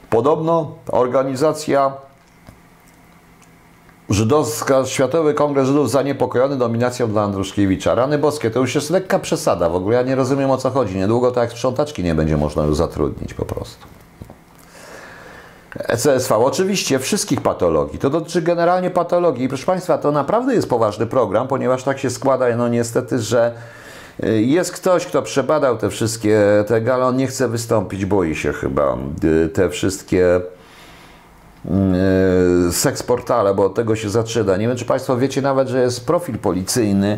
A: podobno organizacja żydowska, Światowy Kongres Żydów zaniepokojony dominacją dla Andruszkiewicza. Rany boskie, to już jest lekka przesada w ogóle, ja nie rozumiem o co chodzi. Niedługo tak jak sprzątaczki nie będzie można już zatrudnić po prostu. ECSV, oczywiście wszystkich patologii. To dotyczy generalnie patologii. Proszę Państwa, to naprawdę jest poważny program, ponieważ tak się składa, no niestety, że y, jest ktoś, kto przebadał te wszystkie te ale on nie chce wystąpić, boi się chyba. Y, te wszystkie y, seksportale, bo od tego się zaczyna. Nie wiem, czy Państwo wiecie nawet, że jest profil policyjny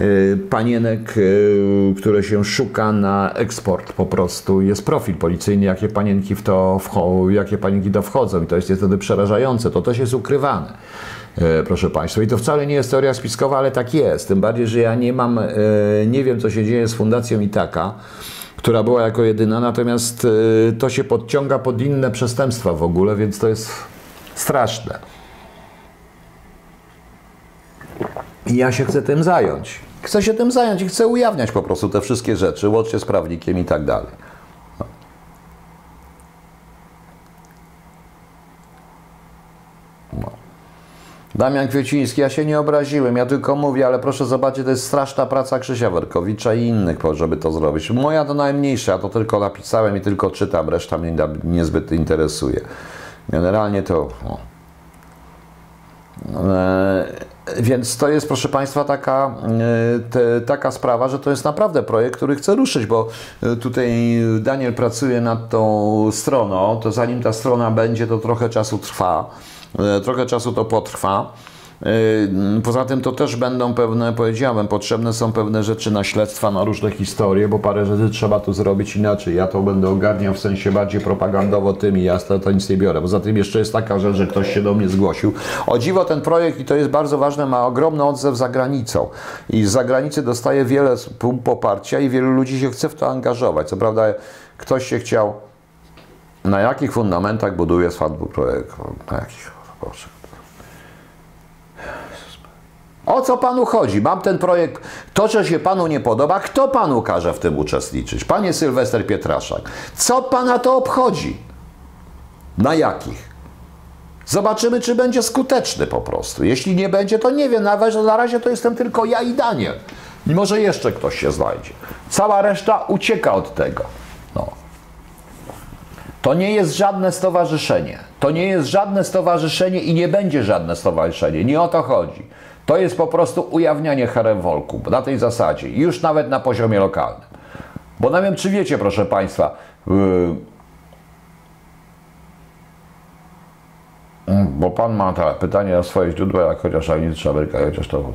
A: Y, panienek, y, które się szuka na eksport po prostu. Jest profil policyjny, jakie panienki w to, wcho- jakie panienki to wchodzą i to jest niestety przerażające. To też jest ukrywane. Proszę Państwa, i to wcale nie jest teoria spiskowa, ale tak jest. Tym bardziej, że ja nie mam, nie wiem, co się dzieje z Fundacją Itaka, która była jako jedyna, natomiast to się podciąga pod inne przestępstwa w ogóle, więc to jest straszne. I ja się chcę tym zająć. Chcę się tym zająć i chcę ujawniać po prostu te wszystkie rzeczy, łącznie z prawnikiem i tak dalej. No. no. Damian Kwieciński, ja się nie obraziłem, ja tylko mówię, ale proszę zobaczyć, to jest straszna praca Krzysia Werkowicza i innych, żeby to zrobić. Moja to najmniejsza, ja to tylko napisałem i tylko czytam, reszta mnie niezbyt interesuje. Generalnie to... Eee, więc to jest, proszę Państwa, taka, e, te, taka sprawa, że to jest naprawdę projekt, który chce ruszyć, bo e, tutaj Daniel pracuje nad tą stroną, to zanim ta strona będzie, to trochę czasu trwa, e, trochę czasu to potrwa. Yy, poza tym to też będą pewne, powiedziałem, potrzebne są pewne rzeczy na śledztwa, na różne historie, bo parę rzeczy trzeba tu zrobić inaczej. Ja to będę ogarniał w sensie bardziej propagandowo tym i ja to, nic nie biorę. Poza tym jeszcze jest taka rzecz, że ktoś się do mnie zgłosił. O dziwo ten projekt, i to jest bardzo ważne, ma ogromny odzew za granicą. I z zagranicy dostaje wiele poparcia i wielu ludzi się chce w to angażować. Co prawda ktoś się chciał, na jakich fundamentach buduje swój projekt? Na jakich? Proszę. O co panu chodzi? Mam ten projekt, to, że się panu nie podoba, kto panu każe w tym uczestniczyć? Panie Sylwester Pietraszak, co pana to obchodzi? Na jakich? Zobaczymy, czy będzie skuteczny po prostu. Jeśli nie będzie, to nie wiem. Nawet na razie to jestem tylko ja i Daniel. I może jeszcze ktoś się znajdzie. Cała reszta ucieka od tego. To nie jest żadne stowarzyszenie. To nie jest żadne stowarzyszenie i nie będzie żadne stowarzyszenie. Nie o to chodzi. To jest po prostu ujawnianie herewolku na tej zasadzie, już nawet na poziomie lokalnym. Bo nie wiem, czy wiecie, proszę Państwa, yy, bo Pan ma te pytanie o swoje źródła, jak chociaż czy Ameryka, chociaż to...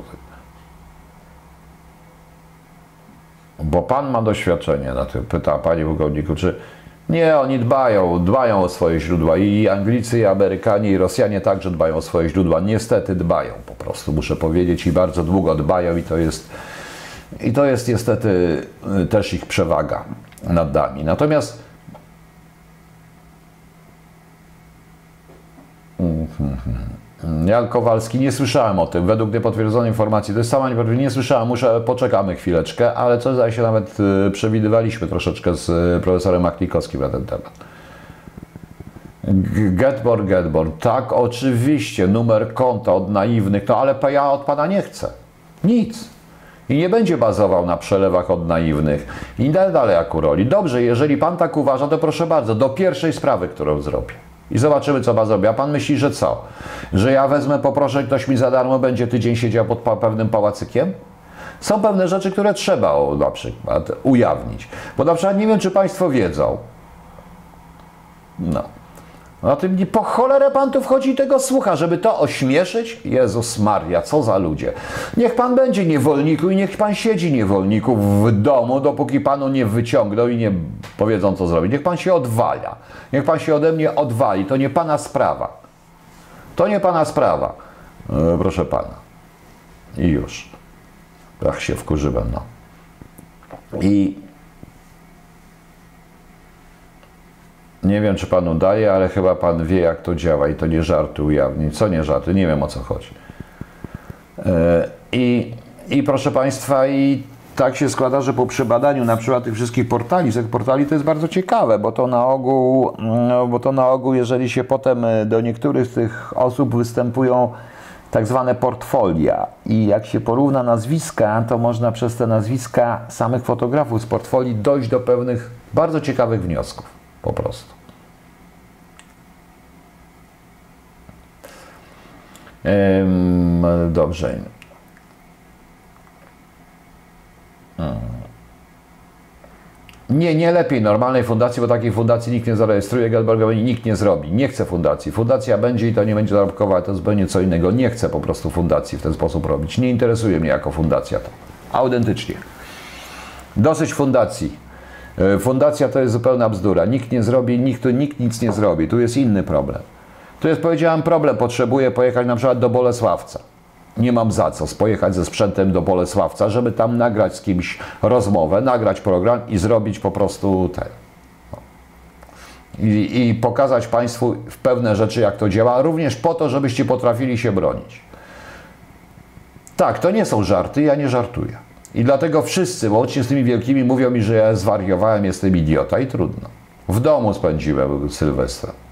A: Bo Pan ma doświadczenie na tym, pyta Panie Pułkowniku, czy nie, oni dbają, dbają o swoje źródła. I Anglicy, i Amerykanie, i Rosjanie także dbają o swoje źródła. Niestety dbają po prostu, muszę powiedzieć, i bardzo długo dbają, i to jest, i to jest niestety y, też ich przewaga nad nami. Natomiast Jan Kowalski, nie słyszałem o tym. Według niepotwierdzonej informacji, to jest sama niepotwierdzona, nie słyszałem, muszę, poczekamy chwileczkę, ale co zdaje się nawet y, przewidywaliśmy troszeczkę z y, profesorem Maklikowskim na ten temat. Getborn, Getborn, tak, oczywiście, numer konta od naiwnych, no ale ja od pana nie chcę. Nic. I nie będzie bazował na przelewach od naiwnych. I dalej jak u roli. Dobrze, jeżeli pan tak uważa, to proszę bardzo, do pierwszej sprawy, którą zrobię. I zobaczymy, co ma zrobić. A pan myśli, że co? Że ja wezmę, poproszę, ktoś mi za darmo będzie tydzień siedział pod pewnym pałacykiem? Są pewne rzeczy, które trzeba na przykład ujawnić. Bo na przykład nie wiem, czy Państwo wiedzą. No. Na tym po cholerę pan tu wchodzi i tego słucha, żeby to ośmieszyć? Jezus Maria, co za ludzie. Niech pan będzie niewolniku i niech pan siedzi niewolniku w domu, dopóki panu nie wyciągną i nie powiedzą, co zrobić. Niech pan się odwala. Niech pan się ode mnie odwali. To nie pana sprawa. To nie pana sprawa. E, proszę pana. I już. Ach, się wkurzyłem, no. I Nie wiem, czy panu daje, ale chyba pan wie, jak to działa i to nie żarty ujawnić. Co nie żarty? Nie wiem, o co chodzi. E, I, I proszę Państwa, i tak się składa, że po przebadaniu na przykład tych wszystkich portali, z portali to jest bardzo ciekawe, bo to na ogół, no, bo to na ogół, jeżeli się potem e, do niektórych z tych osób występują tak zwane portfolia i jak się porówna nazwiska, to można przez te nazwiska samych fotografów z portfolii dojść do pewnych bardzo ciekawych wniosków po prostu. Dobrze. Nie, nie lepiej normalnej fundacji, bo takiej fundacji nikt nie zarejestruje, Geldbergowi nikt nie zrobi. Nie chce fundacji. Fundacja będzie i to nie będzie zarobkowa, to zupełnie co innego. Nie chcę po prostu fundacji w ten sposób robić. Nie interesuje mnie jako fundacja to. Autentycznie. Dosyć fundacji. E, fundacja to jest zupełna bzdura. Nikt nie zrobi, nikt, nikt nic nie zrobi. Tu jest inny problem. Tu jest, powiedziałem, problem. Potrzebuję pojechać na przykład do Bolesławca nie mam za co pojechać ze sprzętem do Bolesławca, żeby tam nagrać z kimś rozmowę, nagrać program i zrobić po prostu te. I, I, pokazać Państwu w pewne rzeczy, jak to działa, również po to, żebyście potrafili się bronić. Tak, to nie są żarty, ja nie żartuję. I dlatego wszyscy, łącznie z tymi wielkimi, mówią mi, że ja zwariowałem, jestem idiota i trudno. W domu spędziłem Sylwestra.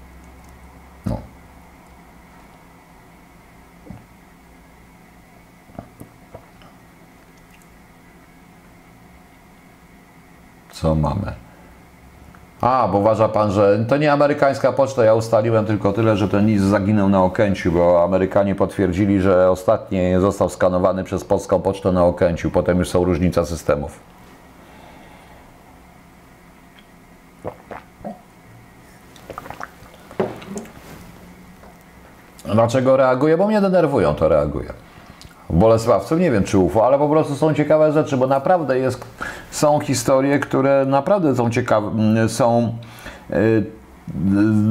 A: Co mamy? A, bo uważa pan, że to nie amerykańska poczta. Ja ustaliłem tylko tyle, że ten list zaginął na Okęciu, bo Amerykanie potwierdzili, że ostatni został skanowany przez polską pocztę na Okęciu. Potem już są różnica systemów. Dlaczego reaguję? Bo mnie denerwują, to reaguję. Bolesławców, nie wiem czy UFO, ale po prostu są ciekawe rzeczy, bo naprawdę jest, są historie, które naprawdę są ciekawe, mm, są... Yy,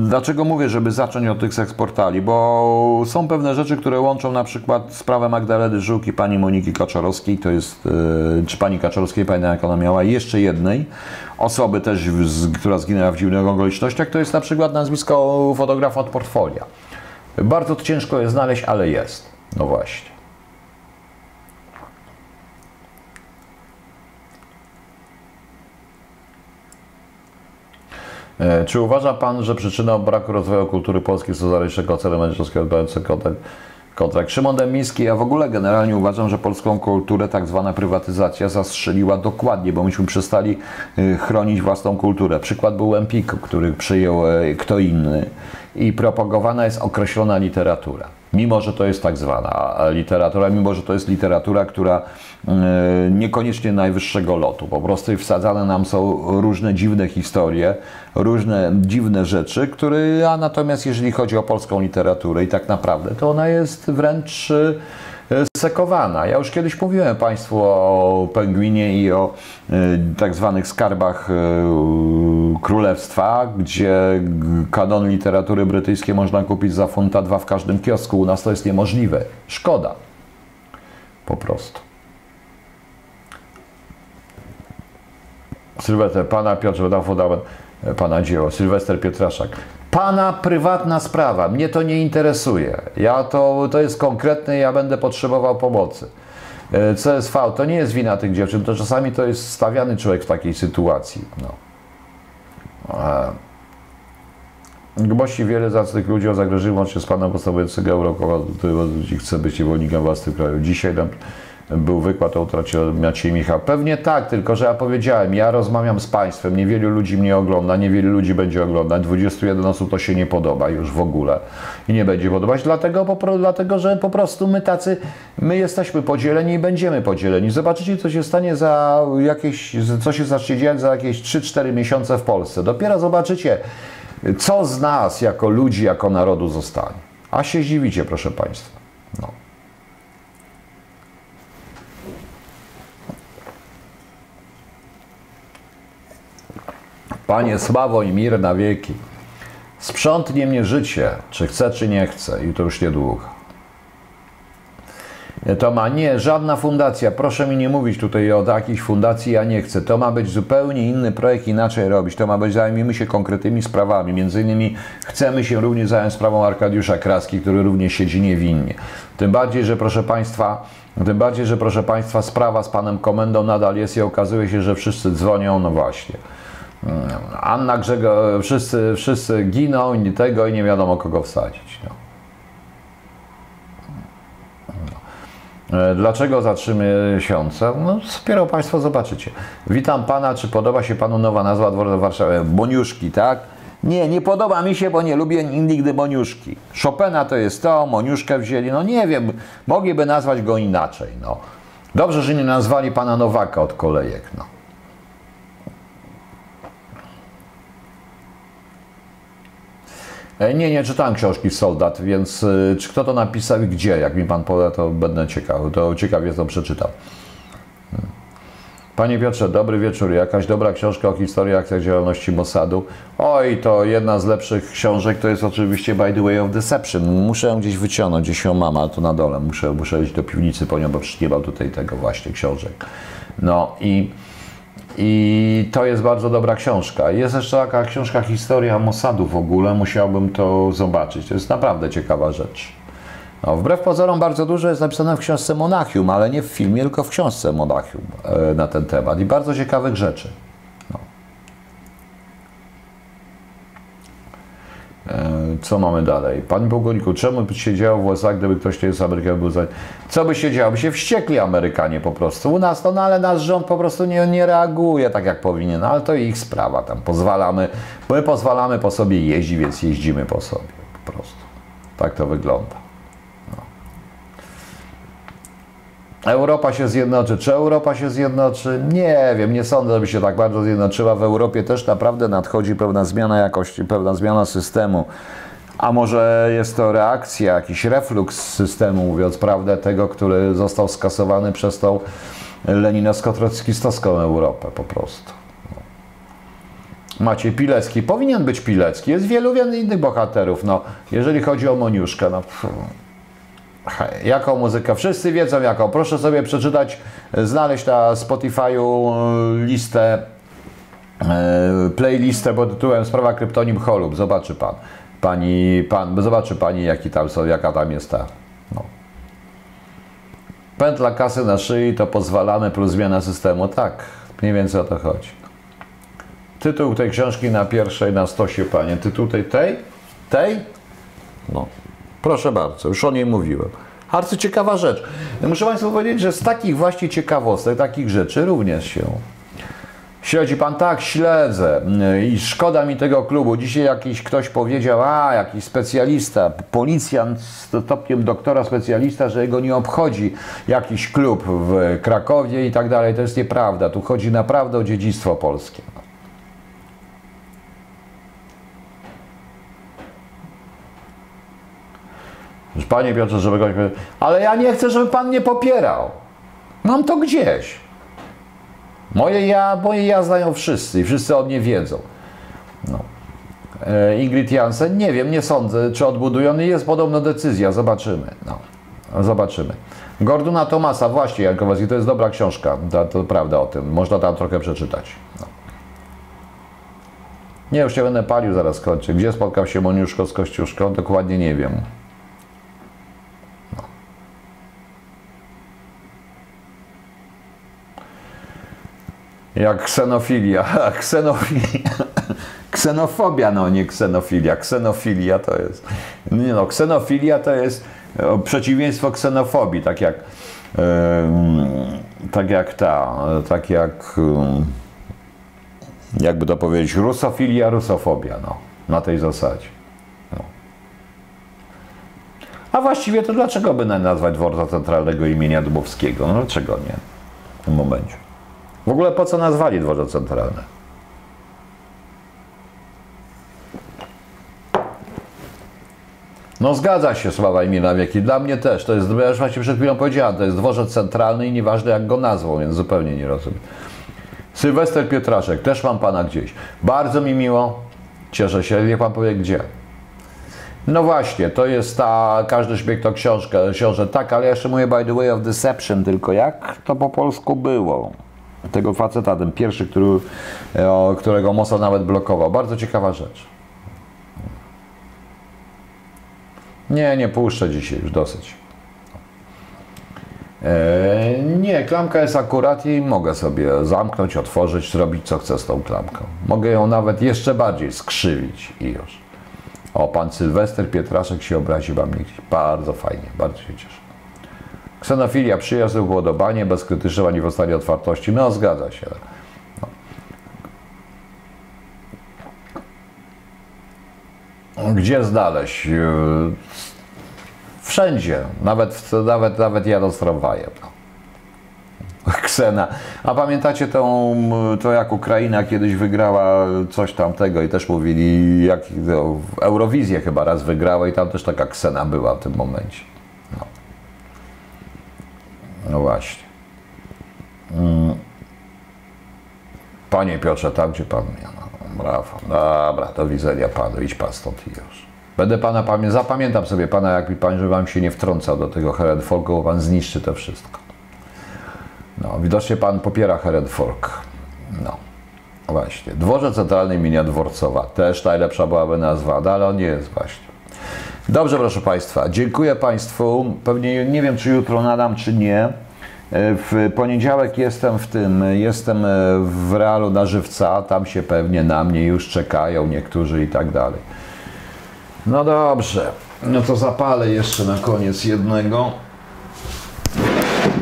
A: Dlaczego mówię, żeby zacząć od tych seksportali? Bo są pewne rzeczy, które łączą na przykład sprawę Magdaleny Żuk i pani Moniki Kaczorowskiej, to jest, yy, czy pani Kaczorowskiej, pamiętam jak ona miała, jeszcze jednej osoby też, która zginęła w dziwnych okolicznościach, to jest na przykład nazwisko fotografa od portfolia. Bardzo ciężko jest znaleźć, ale jest. No właśnie. Czy uważa Pan, że przyczyną braku rozwoju kultury polskiej są zaległego celu menedżerskiego kontrakt? kontrakt. Szymon Demiński, ja w ogóle generalnie uważam, że polską kulturę tak zwana prywatyzacja zastrzeliła dokładnie, bo myśmy przestali e, chronić własną kulturę. Przykład był Empiku, który przyjął e, kto inny i propagowana jest określona literatura. Mimo, że to jest tak zwana literatura, mimo, że to jest literatura, która E, niekoniecznie najwyższego lotu. Po prostu wsadzane nam są różne dziwne historie, różne dziwne rzeczy, które, a natomiast jeżeli chodzi o polską literaturę i tak naprawdę, to ona jest wręcz sekowana. Ja już kiedyś mówiłem Państwu o Pengwinie i o e, tak zwanych skarbach królestwa, gdzie kanon literatury brytyjskiej można kupić za funta dwa w każdym kiosku. U nas to jest niemożliwe. Szkoda. Po prostu. Sylwester, pana Piotr e, pana dzieło, Sylwester Pietraszak. Pana prywatna sprawa, mnie to nie interesuje. Ja to, to jest konkretne, ja będę potrzebował pomocy. E, CSV to nie jest wina tych dziewczyn, to czasami to jest stawiany człowiek w takiej sytuacji. No. Głosi wiele zacnych ludzi o zagrożeniu łącznie z panem podstawowych Eurokowa, który chce być niewolnikiem własnych krajów. Dzisiaj nam był wykład o utracie Maciej Michał. Pewnie tak, tylko że ja powiedziałem, ja rozmawiam z Państwem, niewielu ludzi mnie ogląda, niewielu ludzi będzie oglądać, 21 osób to się nie podoba już w ogóle i nie będzie podobać, dlatego, dlatego że po prostu my tacy, my jesteśmy podzieleni i będziemy podzieleni. Zobaczycie, co się stanie za jakieś, co się zacznie dziać za jakieś 3-4 miesiące w Polsce. Dopiero zobaczycie, co z nas jako ludzi, jako narodu zostanie. A się zdziwicie, proszę Państwa. No. Panie sławo i mir na wieki. Sprzątnie mnie życie, czy chcę, czy nie chcę, i to już niedługo. To ma nie, żadna fundacja. Proszę mi nie mówić tutaj o jakiejś fundacji, ja nie chcę. To ma być zupełnie inny projekt, inaczej robić. To ma być, zajmijmy się konkretnymi sprawami. Między innymi chcemy się również zająć sprawą Arkadiusza Kraski, który również siedzi niewinnie. Tym bardziej, że proszę Państwa, tym bardziej, że proszę Państwa, sprawa z panem komendą nadal jest i okazuje się, że wszyscy dzwonią, no właśnie. Anna Grzego, wszyscy, wszyscy giną i tego i nie wiadomo kogo wsadzić. No. E, dlaczego za trzy miesiące? No, dopiero Państwo zobaczycie. Witam Pana, czy podoba się Panu nowa nazwa dworca Warszawy? Boniuszki, tak? Nie, nie podoba mi się, bo nie lubię nigdy Boniuszki. Chopina to jest to, Moniuszkę wzięli, no nie wiem, mogliby nazwać go inaczej, no. Dobrze, że nie nazwali Pana Nowaka od kolejek, no. Nie, nie czytałem książki Soldat, więc e, czy kto to napisał i gdzie? Jak mi pan poda, to będę ciekawy. To ciekawie to przeczytam. Hmm. Panie Piotrze, dobry wieczór. Jakaś dobra książka o historii akcjach działalności Mossadu. Oj, to jedna z lepszych książek to jest oczywiście By the Way of Deception. Muszę ją gdzieś wyciągnąć, gdzieś ją mam, a tu na dole. Muszę, muszę iść do piwnicy po nią, bo przecież nie mam tutaj tego właśnie książek. No i i to jest bardzo dobra książka. Jest jeszcze taka książka Historia Mossadu w ogóle, musiałbym to zobaczyć. To jest naprawdę ciekawa rzecz. No, wbrew pozorom bardzo dużo jest napisane w książce Monachium, ale nie w filmie, tylko w książce Monachium e, na ten temat i bardzo ciekawych rzeczy. Co mamy dalej? Panie pułkowniku, czemu by się działo w USA, gdyby ktoś tutaj z Ameryki był za... Co by się działo? By się wściekli Amerykanie po prostu. U nas to, no ale nasz rząd po prostu nie, nie reaguje tak jak powinien, no, ale to ich sprawa. Tam pozwalamy, my pozwalamy po sobie jeździć, więc jeździmy po sobie po prostu. Tak to wygląda. Europa się zjednoczy. Czy Europa się zjednoczy? Nie wiem, nie sądzę, żeby się tak bardzo zjednoczyła. W Europie też naprawdę nadchodzi pewna zmiana jakości, pewna zmiana systemu. A może jest to reakcja, jakiś refluks systemu, mówiąc prawdę, tego, który został skasowany przez tą leninowsko-trockistowską Europę po prostu. Macie Pilecki, powinien być Pilecki, jest wielu innych bohaterów. No, jeżeli chodzi o Moniuszkę, no, pff Jaką muzykę? Wszyscy wiedzą jaką. Proszę sobie przeczytać, znaleźć na Spotify'u e, listę, e, playlistę pod tytułem Sprawa kryptonim Holub. Zobaczy pan. Pani, pan, zobaczy pani jaki tam jaka tam jest ta. No. Pętla kasy na szyi to pozwalamy plus zmiana systemu. Tak, mniej więcej o to chodzi. Tytuł tej książki na pierwszej na stosie, panie. Tytuł tej, tej? Tej? No. Proszę bardzo, już o niej mówiłem. Bardzo ciekawa rzecz. Muszę Państwu powiedzieć, że z takich właśnie ciekawostek, takich rzeczy również się Śledzi pan tak, śledzę i szkoda mi tego klubu. Dzisiaj jakiś ktoś powiedział, a jakiś specjalista, policjant z stopniem doktora specjalista, że jego nie obchodzi jakiś klub w Krakowie i tak dalej. To jest nieprawda. Tu chodzi naprawdę o dziedzictwo polskie. Panie Piotrze, żeby kogoś... Ale ja nie chcę, żeby Pan mnie popierał. Mam to gdzieś. Moje ja, moje ja znają wszyscy i wszyscy o mnie wiedzą. No. E, Ingrid Jansen, nie wiem, nie sądzę, czy odbudujony jest podobno decyzja. Zobaczymy. No. Zobaczymy. Gordona Tomasa, właśnie, Jankowski, to jest dobra książka. To, to prawda o tym. Można tam trochę przeczytać. No. Nie, już się będę palił, zaraz kończę. Gdzie spotkał się Moniuszko z Kościuszką? Dokładnie nie wiem. Jak ksenofilia. Ksenofilia. Ksenofobia, no nie ksenofilia. Ksenofilia to jest. Nie no, ksenofilia to jest przeciwieństwo ksenofobii, tak jak tak jak ta, tak jak jakby to powiedzieć, rusofilia, rusofobia, no, na tej zasadzie. No. A właściwie to dlaczego by nazwać dworca centralnego imienia Dubowskiego? No dlaczego nie w tym momencie? W ogóle po co nazwali dworze centralne? No zgadza się sława imię na wieki. Dla mnie też. To jest, ja już właśnie przed chwilą powiedziałem, to jest dworzec centralny i nieważne jak go nazwą, więc zupełnie nie rozumiem. Sylwester Pietraszek, też mam pana gdzieś. Bardzo mi miło, cieszę się, niech pan powie gdzie. No właśnie, to jest ta, każdy śmiech to książka, książę, tak, ale ja jeszcze mówię by the way of deception, tylko jak to po polsku było? Tego faceta, ten pierwszy, który, o, którego Mossad nawet blokował. Bardzo ciekawa rzecz. Nie, nie puszczę dzisiaj, już dosyć. E, nie, klamka jest akurat i mogę sobie zamknąć, otworzyć, zrobić co chcę z tą klamką. Mogę ją nawet jeszcze bardziej skrzywić i już. O, pan Sylwester Pietraszek się obrazi wam nie Bardzo fajnie, bardzo się cieszę. Ksenofilia, przyjazd, upodobanie, bezkrytyczne manifestowanie otwartości. No, zgadza się. No. Gdzie znaleźć? Wszędzie, nawet, nawet, nawet jadąc tramwajem. No. Ksena. A pamiętacie tą, to jak Ukraina kiedyś wygrała coś tamtego i też mówili, jak no, Eurowizję chyba raz wygrała i tam też taka Ksena była w tym momencie. No, właśnie. Mm. Panie Piotrze, tam gdzie pan mnie. No, brawo. Dobra, do widzenia panu. Idź pan stąd i już. Będę pana pamiętał, zapamiętam sobie pana, jak mi pan, żeby wam się nie wtrącał do tego Herenfolku, bo pan zniszczy to wszystko. No, widocznie pan popiera Herenfolk. No, właśnie. Dworze Centralny imienia Dworcowa. Też najlepsza byłaby nazwa, ale on nie jest właśnie. Dobrze, proszę Państwa. Dziękuję Państwu. Pewnie nie wiem, czy jutro nadam, czy nie. W poniedziałek jestem w tym, jestem w realu na żywca. Tam się pewnie na mnie już czekają niektórzy i tak dalej. No dobrze. No to zapalę jeszcze na koniec jednego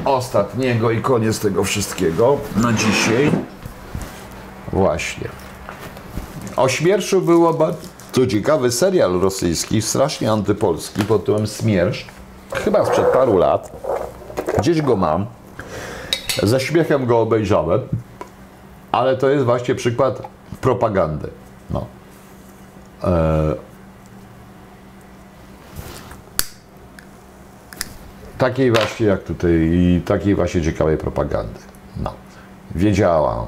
A: ostatniego i koniec tego wszystkiego na dzisiaj. Właśnie. O śmierszu było bardzo ciekawy serial rosyjski, strasznie antypolski, pod tytułem Smiersz. Chyba sprzed paru lat. Gdzieś go mam. Ze śmiechem go obejrzałem. Ale to jest właśnie przykład propagandy. No. E, takiej właśnie jak tutaj, takiej właśnie ciekawej propagandy. No. Wiedziałam.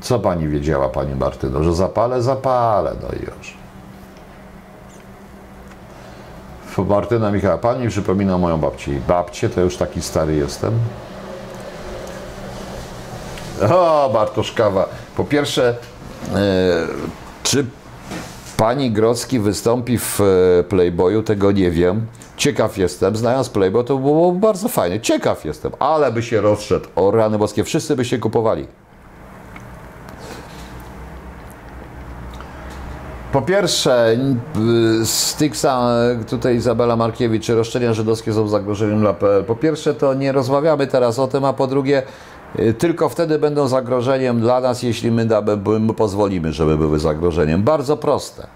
A: Co pani wiedziała, pani Martyno? Że zapalę, zapalę, no i już. Martyna Michała, pani przypomina moją babcię. Babcie, to już taki stary jestem. O, Bartoszkawa. Po pierwsze, e, czy pani Grodzki wystąpi w e, Playboyu, tego nie wiem. Ciekaw jestem, znając Playboy, to było bardzo fajne. Ciekaw jestem, ale by się rozszedł. O rany boskie, wszyscy by się kupowali. Po pierwsze, Stixa, tutaj Izabela Markiewicz, czy roszczenia żydowskie są zagrożeniem dla PL. Po pierwsze, to nie rozmawiamy teraz o tym, a po drugie, y, tylko wtedy będą zagrożeniem dla nas, jeśli my, my pozwolimy, żeby były zagrożeniem. Bardzo proste.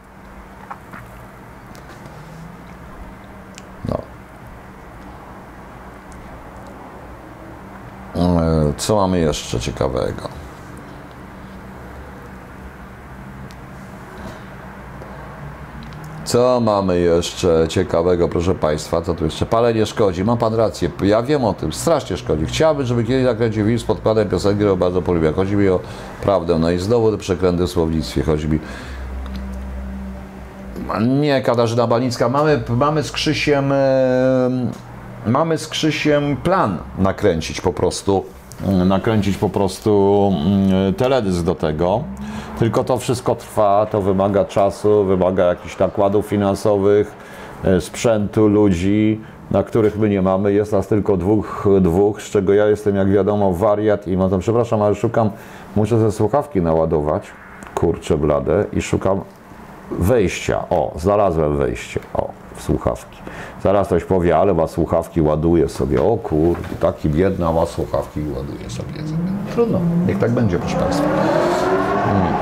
A: Co mamy jeszcze ciekawego? Co mamy jeszcze ciekawego, proszę Państwa? Co tu jeszcze? Palenie szkodzi. Ma Pan rację. Ja wiem o tym. Strasznie szkodzi. Chciałbym, żeby kiedyś nakręcił film z podkładem piosenki, którą bardzo polubię. Chodzi mi o prawdę. No i znowu te przekręty w słownictwie. Chodzi mi... Nie, Katarzyna Balicka. Mamy, mamy z Krzysiem... Mamy z Krzysiem plan nakręcić po prostu nakręcić po prostu mm, teledysk do tego. Tylko to wszystko trwa, to wymaga czasu, wymaga jakichś nakładów finansowych, e, sprzętu, ludzi, na których my nie mamy. Jest nas tylko dwóch, dwóch z czego ja jestem, jak wiadomo, wariat i mam przepraszam, ale szukam, muszę ze słuchawki naładować, kurczę blade, i szukam wejścia. O, znalazłem wejście. O, w słuchawki. Zaraz ktoś powie, ale ma słuchawki, ładuje sobie. O kurde, taki biedna ma słuchawki i ładuje sobie. Trudno, niech tak będzie, proszę Państwa. Hmm.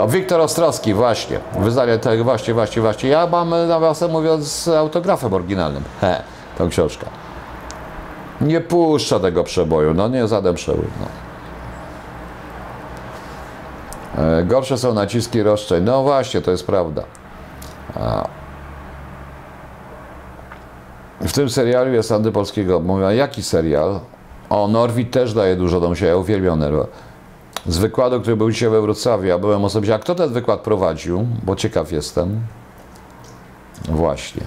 A: O, Wiktor Ostrowski, właśnie. Wyznanie tego, właśnie, właśnie, właśnie. Ja mam, nawiasem mówiąc, autografem oryginalnym. He, tą książkę. Nie puszcza tego przeboju, no nie żaden przebój. No. E, gorsze są naciski roszczeń. No właśnie, to jest prawda. W tym serialu jest Andy Polskiego. Mówię, jaki serial? O, Norwid też daje dużo do Ja uwielbiam Norwid. z wykładu, który był dzisiaj we Wrocławiu. Ja byłem osobiście. A kto ten wykład prowadził? Bo ciekaw jestem. Właśnie.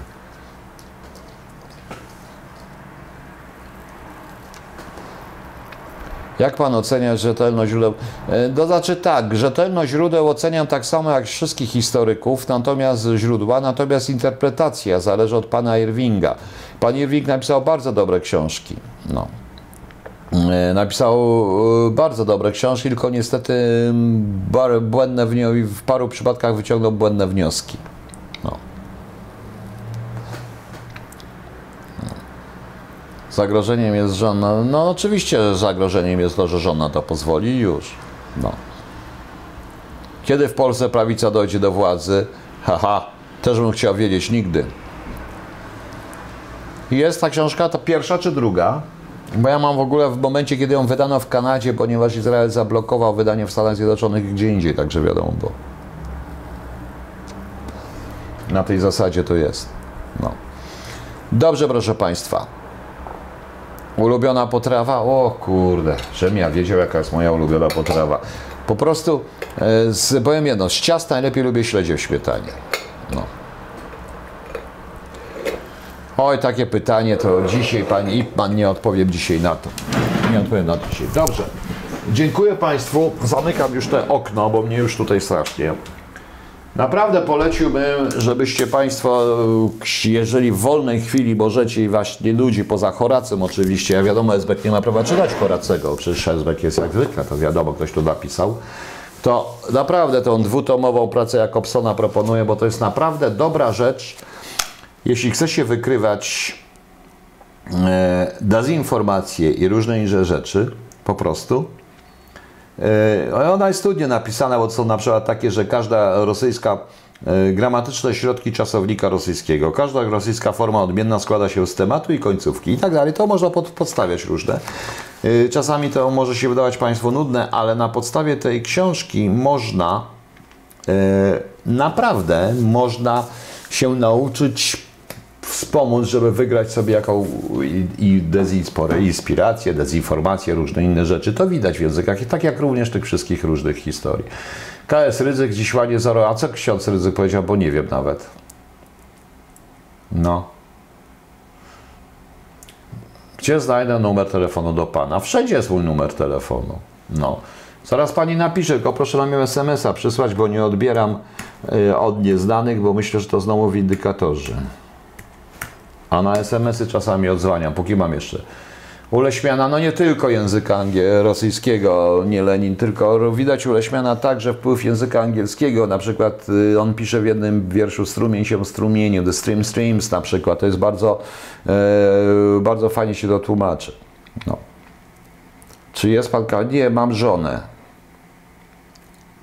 A: Jak pan ocenia rzetelność źródeł? E, To znaczy tak, rzetelność źródeł oceniam tak samo jak wszystkich historyków, natomiast źródła, natomiast interpretacja zależy od pana Irvinga. Pan Irving napisał bardzo dobre książki. No. E, Napisał e, bardzo dobre książki, tylko niestety błędne wnio- w paru przypadkach wyciągnął błędne wnioski. Zagrożeniem jest żona. No oczywiście że zagrożeniem jest to, że żona to pozwoli i już. No. Kiedy w Polsce prawica dojdzie do władzy? Haha, też bym chciał wiedzieć nigdy. Jest ta książka, to pierwsza czy druga? Bo ja mam w ogóle w momencie, kiedy ją wydano w Kanadzie, ponieważ Izrael zablokował wydanie w Stanach Zjednoczonych i gdzie indziej, także wiadomo było. Na tej zasadzie to jest. No. Dobrze, proszę Państwa. Ulubiona potrawa? O kurde, żebym ja wiedział, jaka jest moja ulubiona potrawa. Po prostu, e, z, powiem jedno, z ciasta najlepiej lubię śledzie w śmietanie. No. Oj, takie pytanie to dzisiaj pani Ipman nie odpowiem dzisiaj na to. Nie odpowiem na to dzisiaj. Dobrze. Dziękuję Państwu. Zamykam już te okno, bo mnie już tutaj strasznie. Naprawdę poleciłbym, żebyście Państwo, e, jeżeli w wolnej chwili możecie właśnie ludzi poza Horacem oczywiście, ja wiadomo, Esbek nie ma prawa czytać Horacego, przecież Esbek jest jak zwykle, to wiadomo, ktoś tu napisał, to naprawdę tą dwutomową pracę Jakobsona proponuję, bo to jest naprawdę dobra rzecz, jeśli chce się wykrywać e, dezinformacje i różne inne rzeczy, po prostu, Ona jest studnie napisana, bo są na przykład takie, że każda rosyjska e, gramatyczne środki czasownika rosyjskiego, każda rosyjska forma odmienna składa się z tematu i końcówki i tak dalej. To można pod, podstawiać różne. E, Czasami to może się wydawać Państwu nudne, ale na podstawie tej książki można e, naprawdę można się nauczyć wspomóc, żeby wygrać sobie jaką i, i dezinspore- inspirację, dezinformację, różne inne rzeczy. To widać w językach tak jak również tych wszystkich różnych historii. KS Ryzyk dziś ładnie zero. A co ksiądz Ryzyk powiedział, bo nie wiem nawet. No. Gdzie znajdę numer telefonu do pana? Wszędzie jest mój numer telefonu. No. Zaraz pani napisze, tylko proszę nam SMS-a przysłać, bo nie odbieram y, od nieznanych, bo myślę, że to znowu windykatorzy. A na SMS-y czasami odzwaniam, póki mam jeszcze. Uleśmiana, no nie tylko języka rosyjskiego, nie Lenin, tylko widać Uleśmiana także wpływ języka angielskiego. Na przykład y, on pisze w jednym wierszu strumień się strumieniu, the stream streams na przykład. To jest bardzo, e, bardzo fajnie się to tłumaczy. No. Czy jest pan... Nie, mam żonę.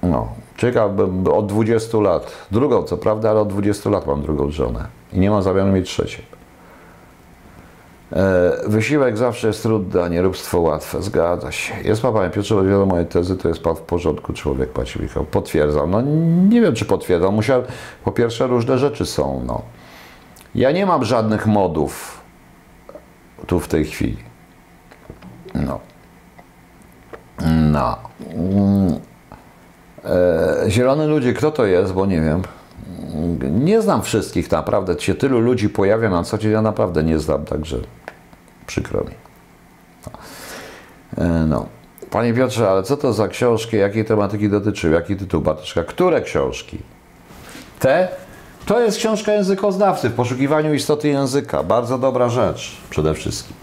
A: No, ciekawbym od 20 lat. Drugą, co prawda, ale od 20 lat mam drugą żonę. I nie mam zamiaru mieć trzeciej. E, wysiłek zawsze jest trudny, a nieróbstwo łatwe. Zgadza się. Jest pan, panie Piotrze, bo wiele mojej tezy to jest pan w porządku człowiek, Paci Michał. Potwierdzam. No nie wiem, czy potwierdzam. Musiał, po pierwsze, różne rzeczy są. No. Ja nie mam żadnych modów tu w tej chwili. No. No. Mm. E, Zielony ludzie, kto to jest, bo nie wiem. Nie znam wszystkich naprawdę. Się tylu ludzi pojawia na co dzień, ja naprawdę nie znam, także przykro mi. E, No. Panie Piotrze, ale co to za książki, jakiej tematyki dotyczyły, jaki tytuł Bartoszka? Które książki? Te? To jest książka językoznawcy w poszukiwaniu istoty języka. Bardzo dobra rzecz przede wszystkim.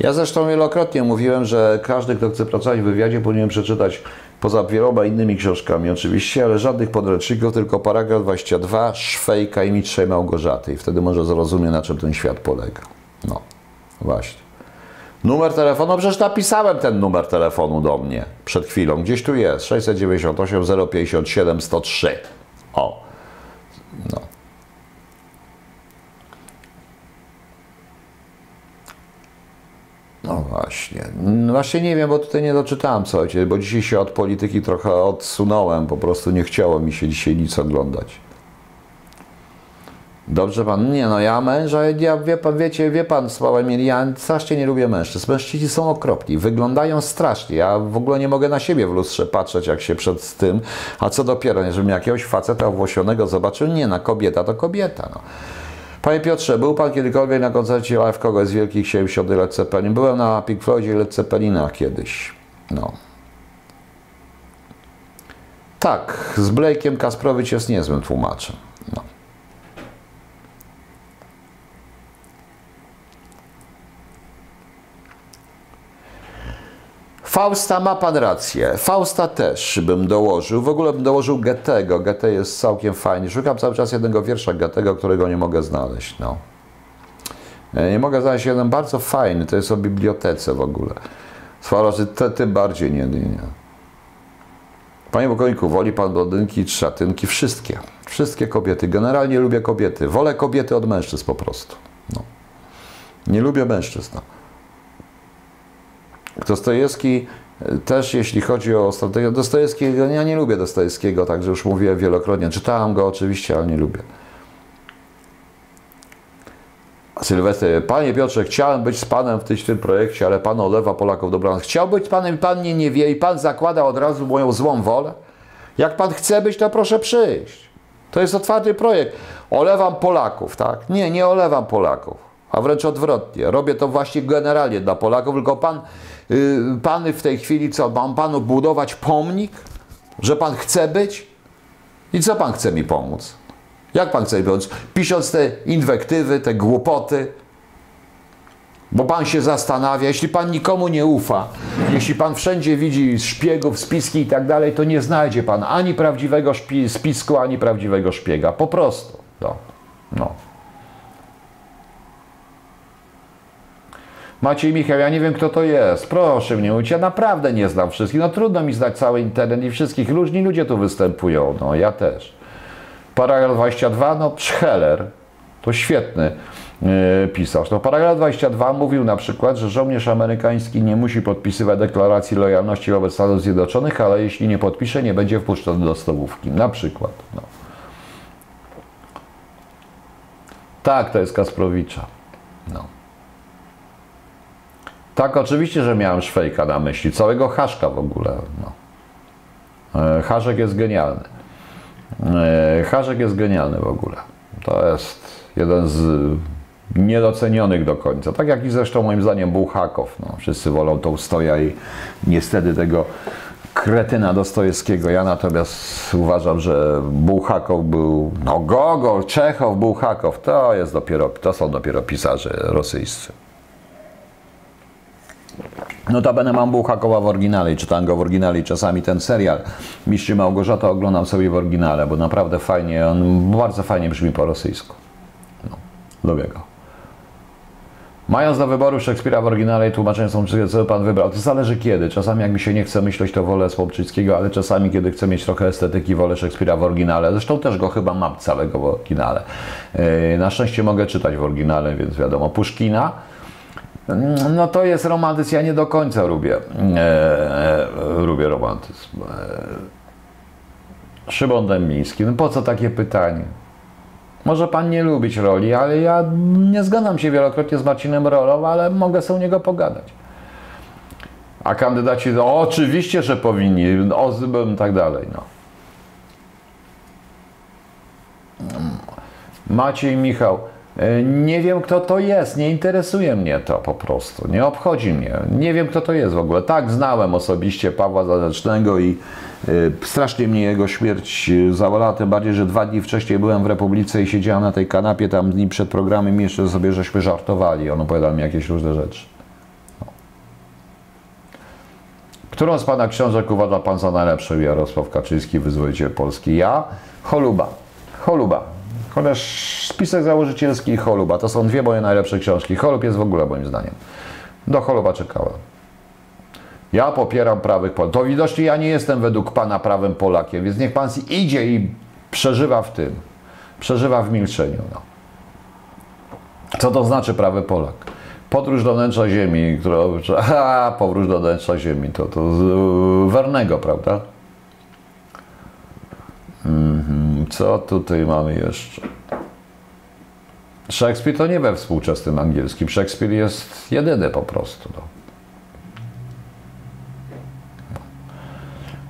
A: Ja zresztą wielokrotnie mówiłem, że każdy, kto chce pracować w wywiadzie, powinien przeczytać poza wieloma innymi książkami oczywiście, ale żadnych podręczników, tylko paragraf 22, Szwejka i Mistrzej Małgorzaty. I wtedy może zrozumie, na czym ten świat polega. No, właśnie. Numer telefonu, no przecież napisałem ten numer telefonu do mnie przed chwilą. Gdzieś tu jest, 698 057 103. O, no. No właśnie. No właśnie nie wiem, bo tutaj nie doczytałem ojciec, bo dzisiaj się od polityki trochę odsunąłem, po prostu nie chciało mi się dzisiaj nic oglądać. Dobrze pan, nie no, ja męża, ja wie pan, wiecie, wie pan, Sławomir, ja strasznie nie lubię mężczyzn. Mężczyźni są okropni, wyglądają strasznie. Ja w ogóle nie mogę na siebie w lustrze patrzeć, jak się przed tym, a co dopiero, żebym jakiegoś faceta owłosionego zobaczył, nie, na kobieta to kobieta, no. Panie Piotrze, był Pan kiedykolwiek na koncercie live kogoś z wielkich 70 Led Zeppelin? Byłem na Pink Floydzie i Led Zeppelina kiedyś. No. Tak, z Blake'iem Kasprowicz jest niezłym tłumaczem. No. Fausta ma pan rację. Fausta też bym dołożył. W ogóle bym dołożył Goethego. Goethe jest całkiem fajny. Szukam cały czas jednego wiersza Goethego, którego nie mogę znaleźć. No. E, nie mogę znaleźć jeden bardzo fajny. To jest o bibliotece w ogóle. Swarozy, te tym bardziej nie, nie, nie. Panie Bokońku, woli pan blondynki, trzatynki? Wszystkie. Wszystkie kobiety. Generalnie lubię kobiety. Wolę kobiety od mężczyzn po prostu. No. Nie lubię mężczyzn. No. Dostojewski też, jeśli chodzi o strategię, Dostojewskiego, ja nie lubię Dostojewskiego, także już mówiłem wielokrotnie. Czytałem go oczywiście, ale nie lubię. Sylwester, panie Piotrze, chciałem być z panem w tym projekcie, ale pan olewa Polaków dobranoc. Chciał być z panem, pan mnie nie wie i pan zakłada od razu moją złą wolę? Jak pan chce być, to proszę przyjść. To jest otwarty projekt. Olewam Polaków, tak? Nie, nie olewam Polaków, a wręcz odwrotnie. Robię to właśnie generalnie dla Polaków, tylko pan Y, Pany w tej chwili co? Mam panu budować pomnik? Że pan chce być? I co pan chce mi pomóc? Jak pan chce mi pomóc? Pisząc te inwektywy, te głupoty, bo pan się zastanawia, jeśli pan nikomu nie ufa, jeśli pan wszędzie widzi szpiegów, spiski i tak dalej, to nie znajdzie pan ani prawdziwego spisku, ani prawdziwego szpiega. Po prostu. No. no. Maciej Michał, ja nie wiem kto to jest. Proszę mnie mówić, ja naprawdę nie znam wszystkich. No trudno mi znać cały internet i wszystkich. Różni ludzie tu występują. No ja też. Paragraf 22, no Scheller. To świetny yy, pisarz. No, paragraf 22 mówił na przykład, że żołnierz amerykański nie musi podpisywać deklaracji lojalności wobec Stanów Zjednoczonych, ale jeśli nie podpisze, nie będzie wpuszczony do stołówki. Na przykład. No. Tak, to jest Kasprowicza. No. Tak, oczywiście, że miałem Szwejka na myśli, całego Haszka w ogóle. No. E, Haszek jest genialny. E, Haszek jest genialny w ogóle. To jest jeden z niedocenionych do końca. Tak jak i zresztą moim zdaniem Bułhakow. No, wszyscy wolą tą stoja i niestety tego kretyna Dostojewskiego. Ja natomiast uważam, że Bułhakow był, no Gogol, Czechow, Bułhakow, to jest dopiero, to są dopiero pisarze rosyjscy. Notabene mam Bułhakowa w oryginale i czytam go w oryginale i czasami ten serial Mistrz Małgorzata oglądam sobie w oryginale, bo naprawdę fajnie, on bardzo fajnie brzmi po rosyjsku. No, lubię go. Mając do wyboru Szekspira w oryginale i tłumaczenie Słomczyckiego, co pan wybrał? To zależy kiedy. Czasami jak mi się nie chce myśleć, to wolę Słomczyckiego, ale czasami kiedy chcę mieć trochę estetyki, wolę Szekspira w oryginale. Zresztą też go chyba mam całego w oryginale. Yy, na szczęście mogę czytać w oryginale, więc wiadomo. Puszkina no to jest romantyzm, ja nie do końca lubię, e, lubię romantyzm. E, Szymon no po co takie pytanie? Może pan nie lubić roli, ale ja nie zgadzam się wielokrotnie z Marcinem Rolą, ale mogę sobie u niego pogadać. A kandydaci, no oczywiście, że powinni, Ozybem i tak dalej, no. Maciej Michał, nie wiem, kto to jest, nie interesuje mnie to po prostu, nie obchodzi mnie. Nie wiem, kto to jest w ogóle. Tak, znałem osobiście Pawła Zadecznego i y, strasznie mnie jego śmierć zawalała, tym bardziej, że dwa dni wcześniej byłem w Republice i siedziałem na tej kanapie tam dni przed programem i jeszcze sobie żeśmy żartowali. On opowiadał mi jakieś różne rzeczy. No. Którą z Pana książek uważa Pan za najlepszą? Jarosław Kaczyński, wyzwoliciel Polski. Ja? Choluba. Choluba. Chociaż spisek założycielski i Choluba to są dwie moje najlepsze książki. Cholub jest w ogóle moim zdaniem. Do Choluba czekałem. Ja popieram prawych Polaków. To widocznie ja nie jestem według Pana prawym Polakiem, więc niech Pan idzie i przeżywa w tym. Przeżywa w milczeniu. No. Co to znaczy prawy Polak? Podróż do wnętrza ziemi, która... A, podróż do wnętrza ziemi, to, to z Wernego, prawda? Mhm. Co tutaj mamy jeszcze? Szekspir to nie we współczesnym angielskim. Szekspir jest jedyny po prostu. No.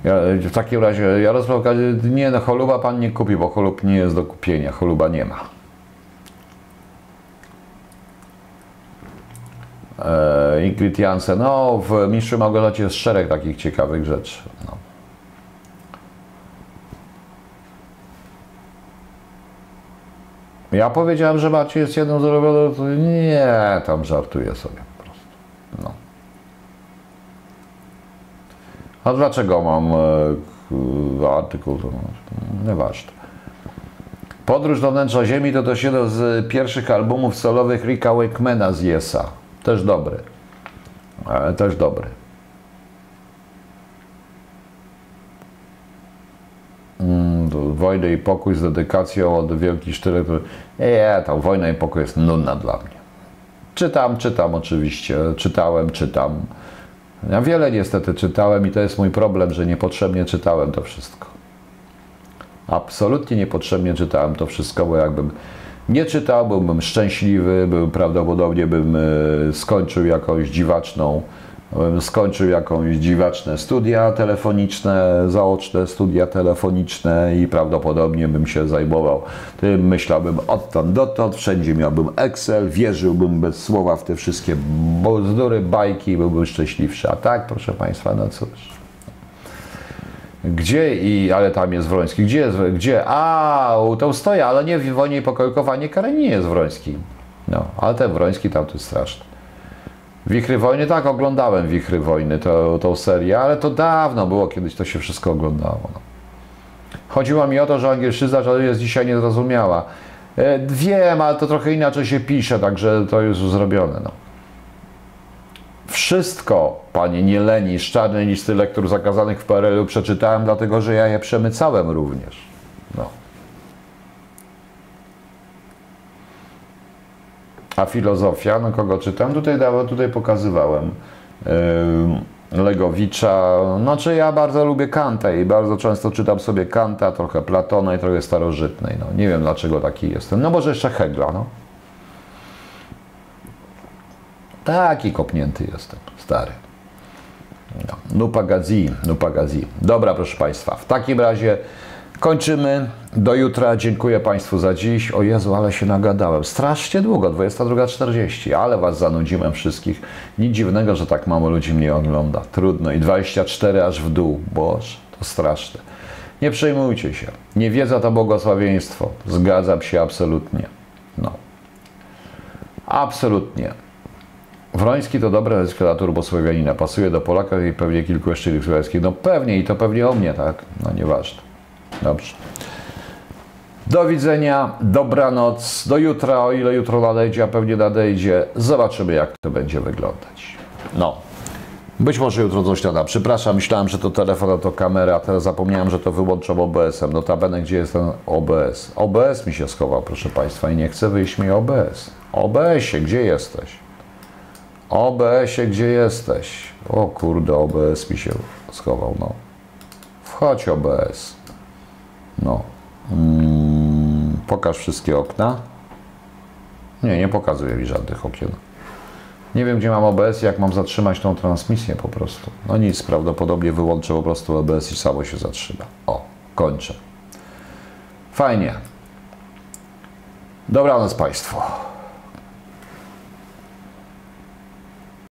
A: Ja, w takim razie Jarosław nie no, choluba pan nie kupi, bo cholub nie jest do kupienia, choluba nie ma. E, Ingrid Jansen, no w Mistrzu Małgorzacie jest szereg takich ciekawych rzeczy. No. Ja powiedziałem, że Maciej jest jedną z ulubionych, nie, tam żartuję sobie po prostu. No. A dlaczego mam e, artykuł? Nieważne. Podróż do wnętrza Ziemi to też jeden z pierwszych albumów solowych Ricka Wakemana z Yesa. Też dobry. E, też dobry. Mm, to Wojnę i pokój z dedykacją od Wielkich Sztylet. Nie, tam Wojna i pokój jest nudna dla mnie. Czytam, czytam oczywiście. Czytałem, czytam. Ja wiele niestety czytałem i to jest mój problem, że niepotrzebnie czytałem to wszystko. Absolutnie niepotrzebnie czytałem to wszystko, bo jakbym nie czytał, byłbym szczęśliwy, był, prawdopodobnie bym e, skończył jakąś dziwaczną, skończył jakąś dziwaczne studia telefoniczne, zaoczne studia telefoniczne i prawdopodobnie bym się zajmował tym, myślałbym odtąd dotąd, wszędzie miałbym Excel, wierzyłbym bez słowa w te wszystkie bzdury, bajki i byłbym szczęśliwszy. A tak, proszę Państwa, no cóż. Gdzie i, ale tam jest Wroński, gdzie jest, gdzie? A, u Tołstoja, ale nie w Wojnie i Pokojkowanie Kareninie jest Wroński. No, ale ten Wroński tam to jest straszny. Wichry Wojny, tak, oglądałem Wichry Wojny, to, tą serię, ale to dawno było, kiedyś to się wszystko oglądało. No. Chodziło mi o to, że angielszyzna jest dzisiaj niezrozumiała. E, wiem, ale to trochę inaczej się pisze, także to jest już zrobione. No. Wszystko, panie nie leni, z czarnej listy lektur zakazanych w PRL-u przeczytałem, dlatego że ja je przemycałem również. No. A filozofia, no kogo czytam? Tutaj, tutaj pokazywałem. Yy, Legowicza. Znaczy ja bardzo lubię Kanta i bardzo często czytam sobie Kanta, trochę Platona i trochę starożytnej. No, nie wiem dlaczego taki jestem. No może jeszcze Hegla, no. Taki kopnięty jestem, stary. No, nupagazi, nupagazi. Dobra, proszę Państwa, w takim razie kończymy. Do jutra. Dziękuję Państwu za dziś. O Jezu, ale się nagadałem. Strasznie długo, 22.40, ale Was zanudziłem wszystkich. Nic dziwnego, że tak mało ludzi mnie ogląda. Trudno. I 24 aż w dół. Boże, to straszne. Nie przejmujcie się. Niewiedza to błogosławieństwo. Zgadzam się absolutnie. No. Absolutnie. Wroński to dobra nazwisko dla turbosłowianina. Pasuje do Polaka i pewnie kilku jeszcze słowiańskich. No pewnie i to pewnie o mnie, tak? No nieważne. Dobrze. Do widzenia, dobranoc, do jutra, o ile jutro nadejdzie, a pewnie nadejdzie. Zobaczymy, jak to będzie wyglądać. No. Być może jutro coś nada. Przepraszam, myślałem, że to telefon, a to kamera, teraz zapomniałem, że to wyłączam OBS-em. Notabene, gdzie jest ten OBS? OBS mi się schował, proszę Państwa, i nie chce wyjść mi OBS. OBS-ie, gdzie jesteś? OBS-ie, gdzie jesteś? O kurde, OBS mi się schował, no. Wchodź OBS. No. Hmm, pokaż wszystkie okna. Nie, nie pokazuje mi żadnych okien. Nie wiem, gdzie mam OBS jak mam zatrzymać tą transmisję po prostu. No nic, prawdopodobnie wyłączę po prostu OBS i samo się zatrzyma. O, kończę. Fajnie. Dobranoc Państwu.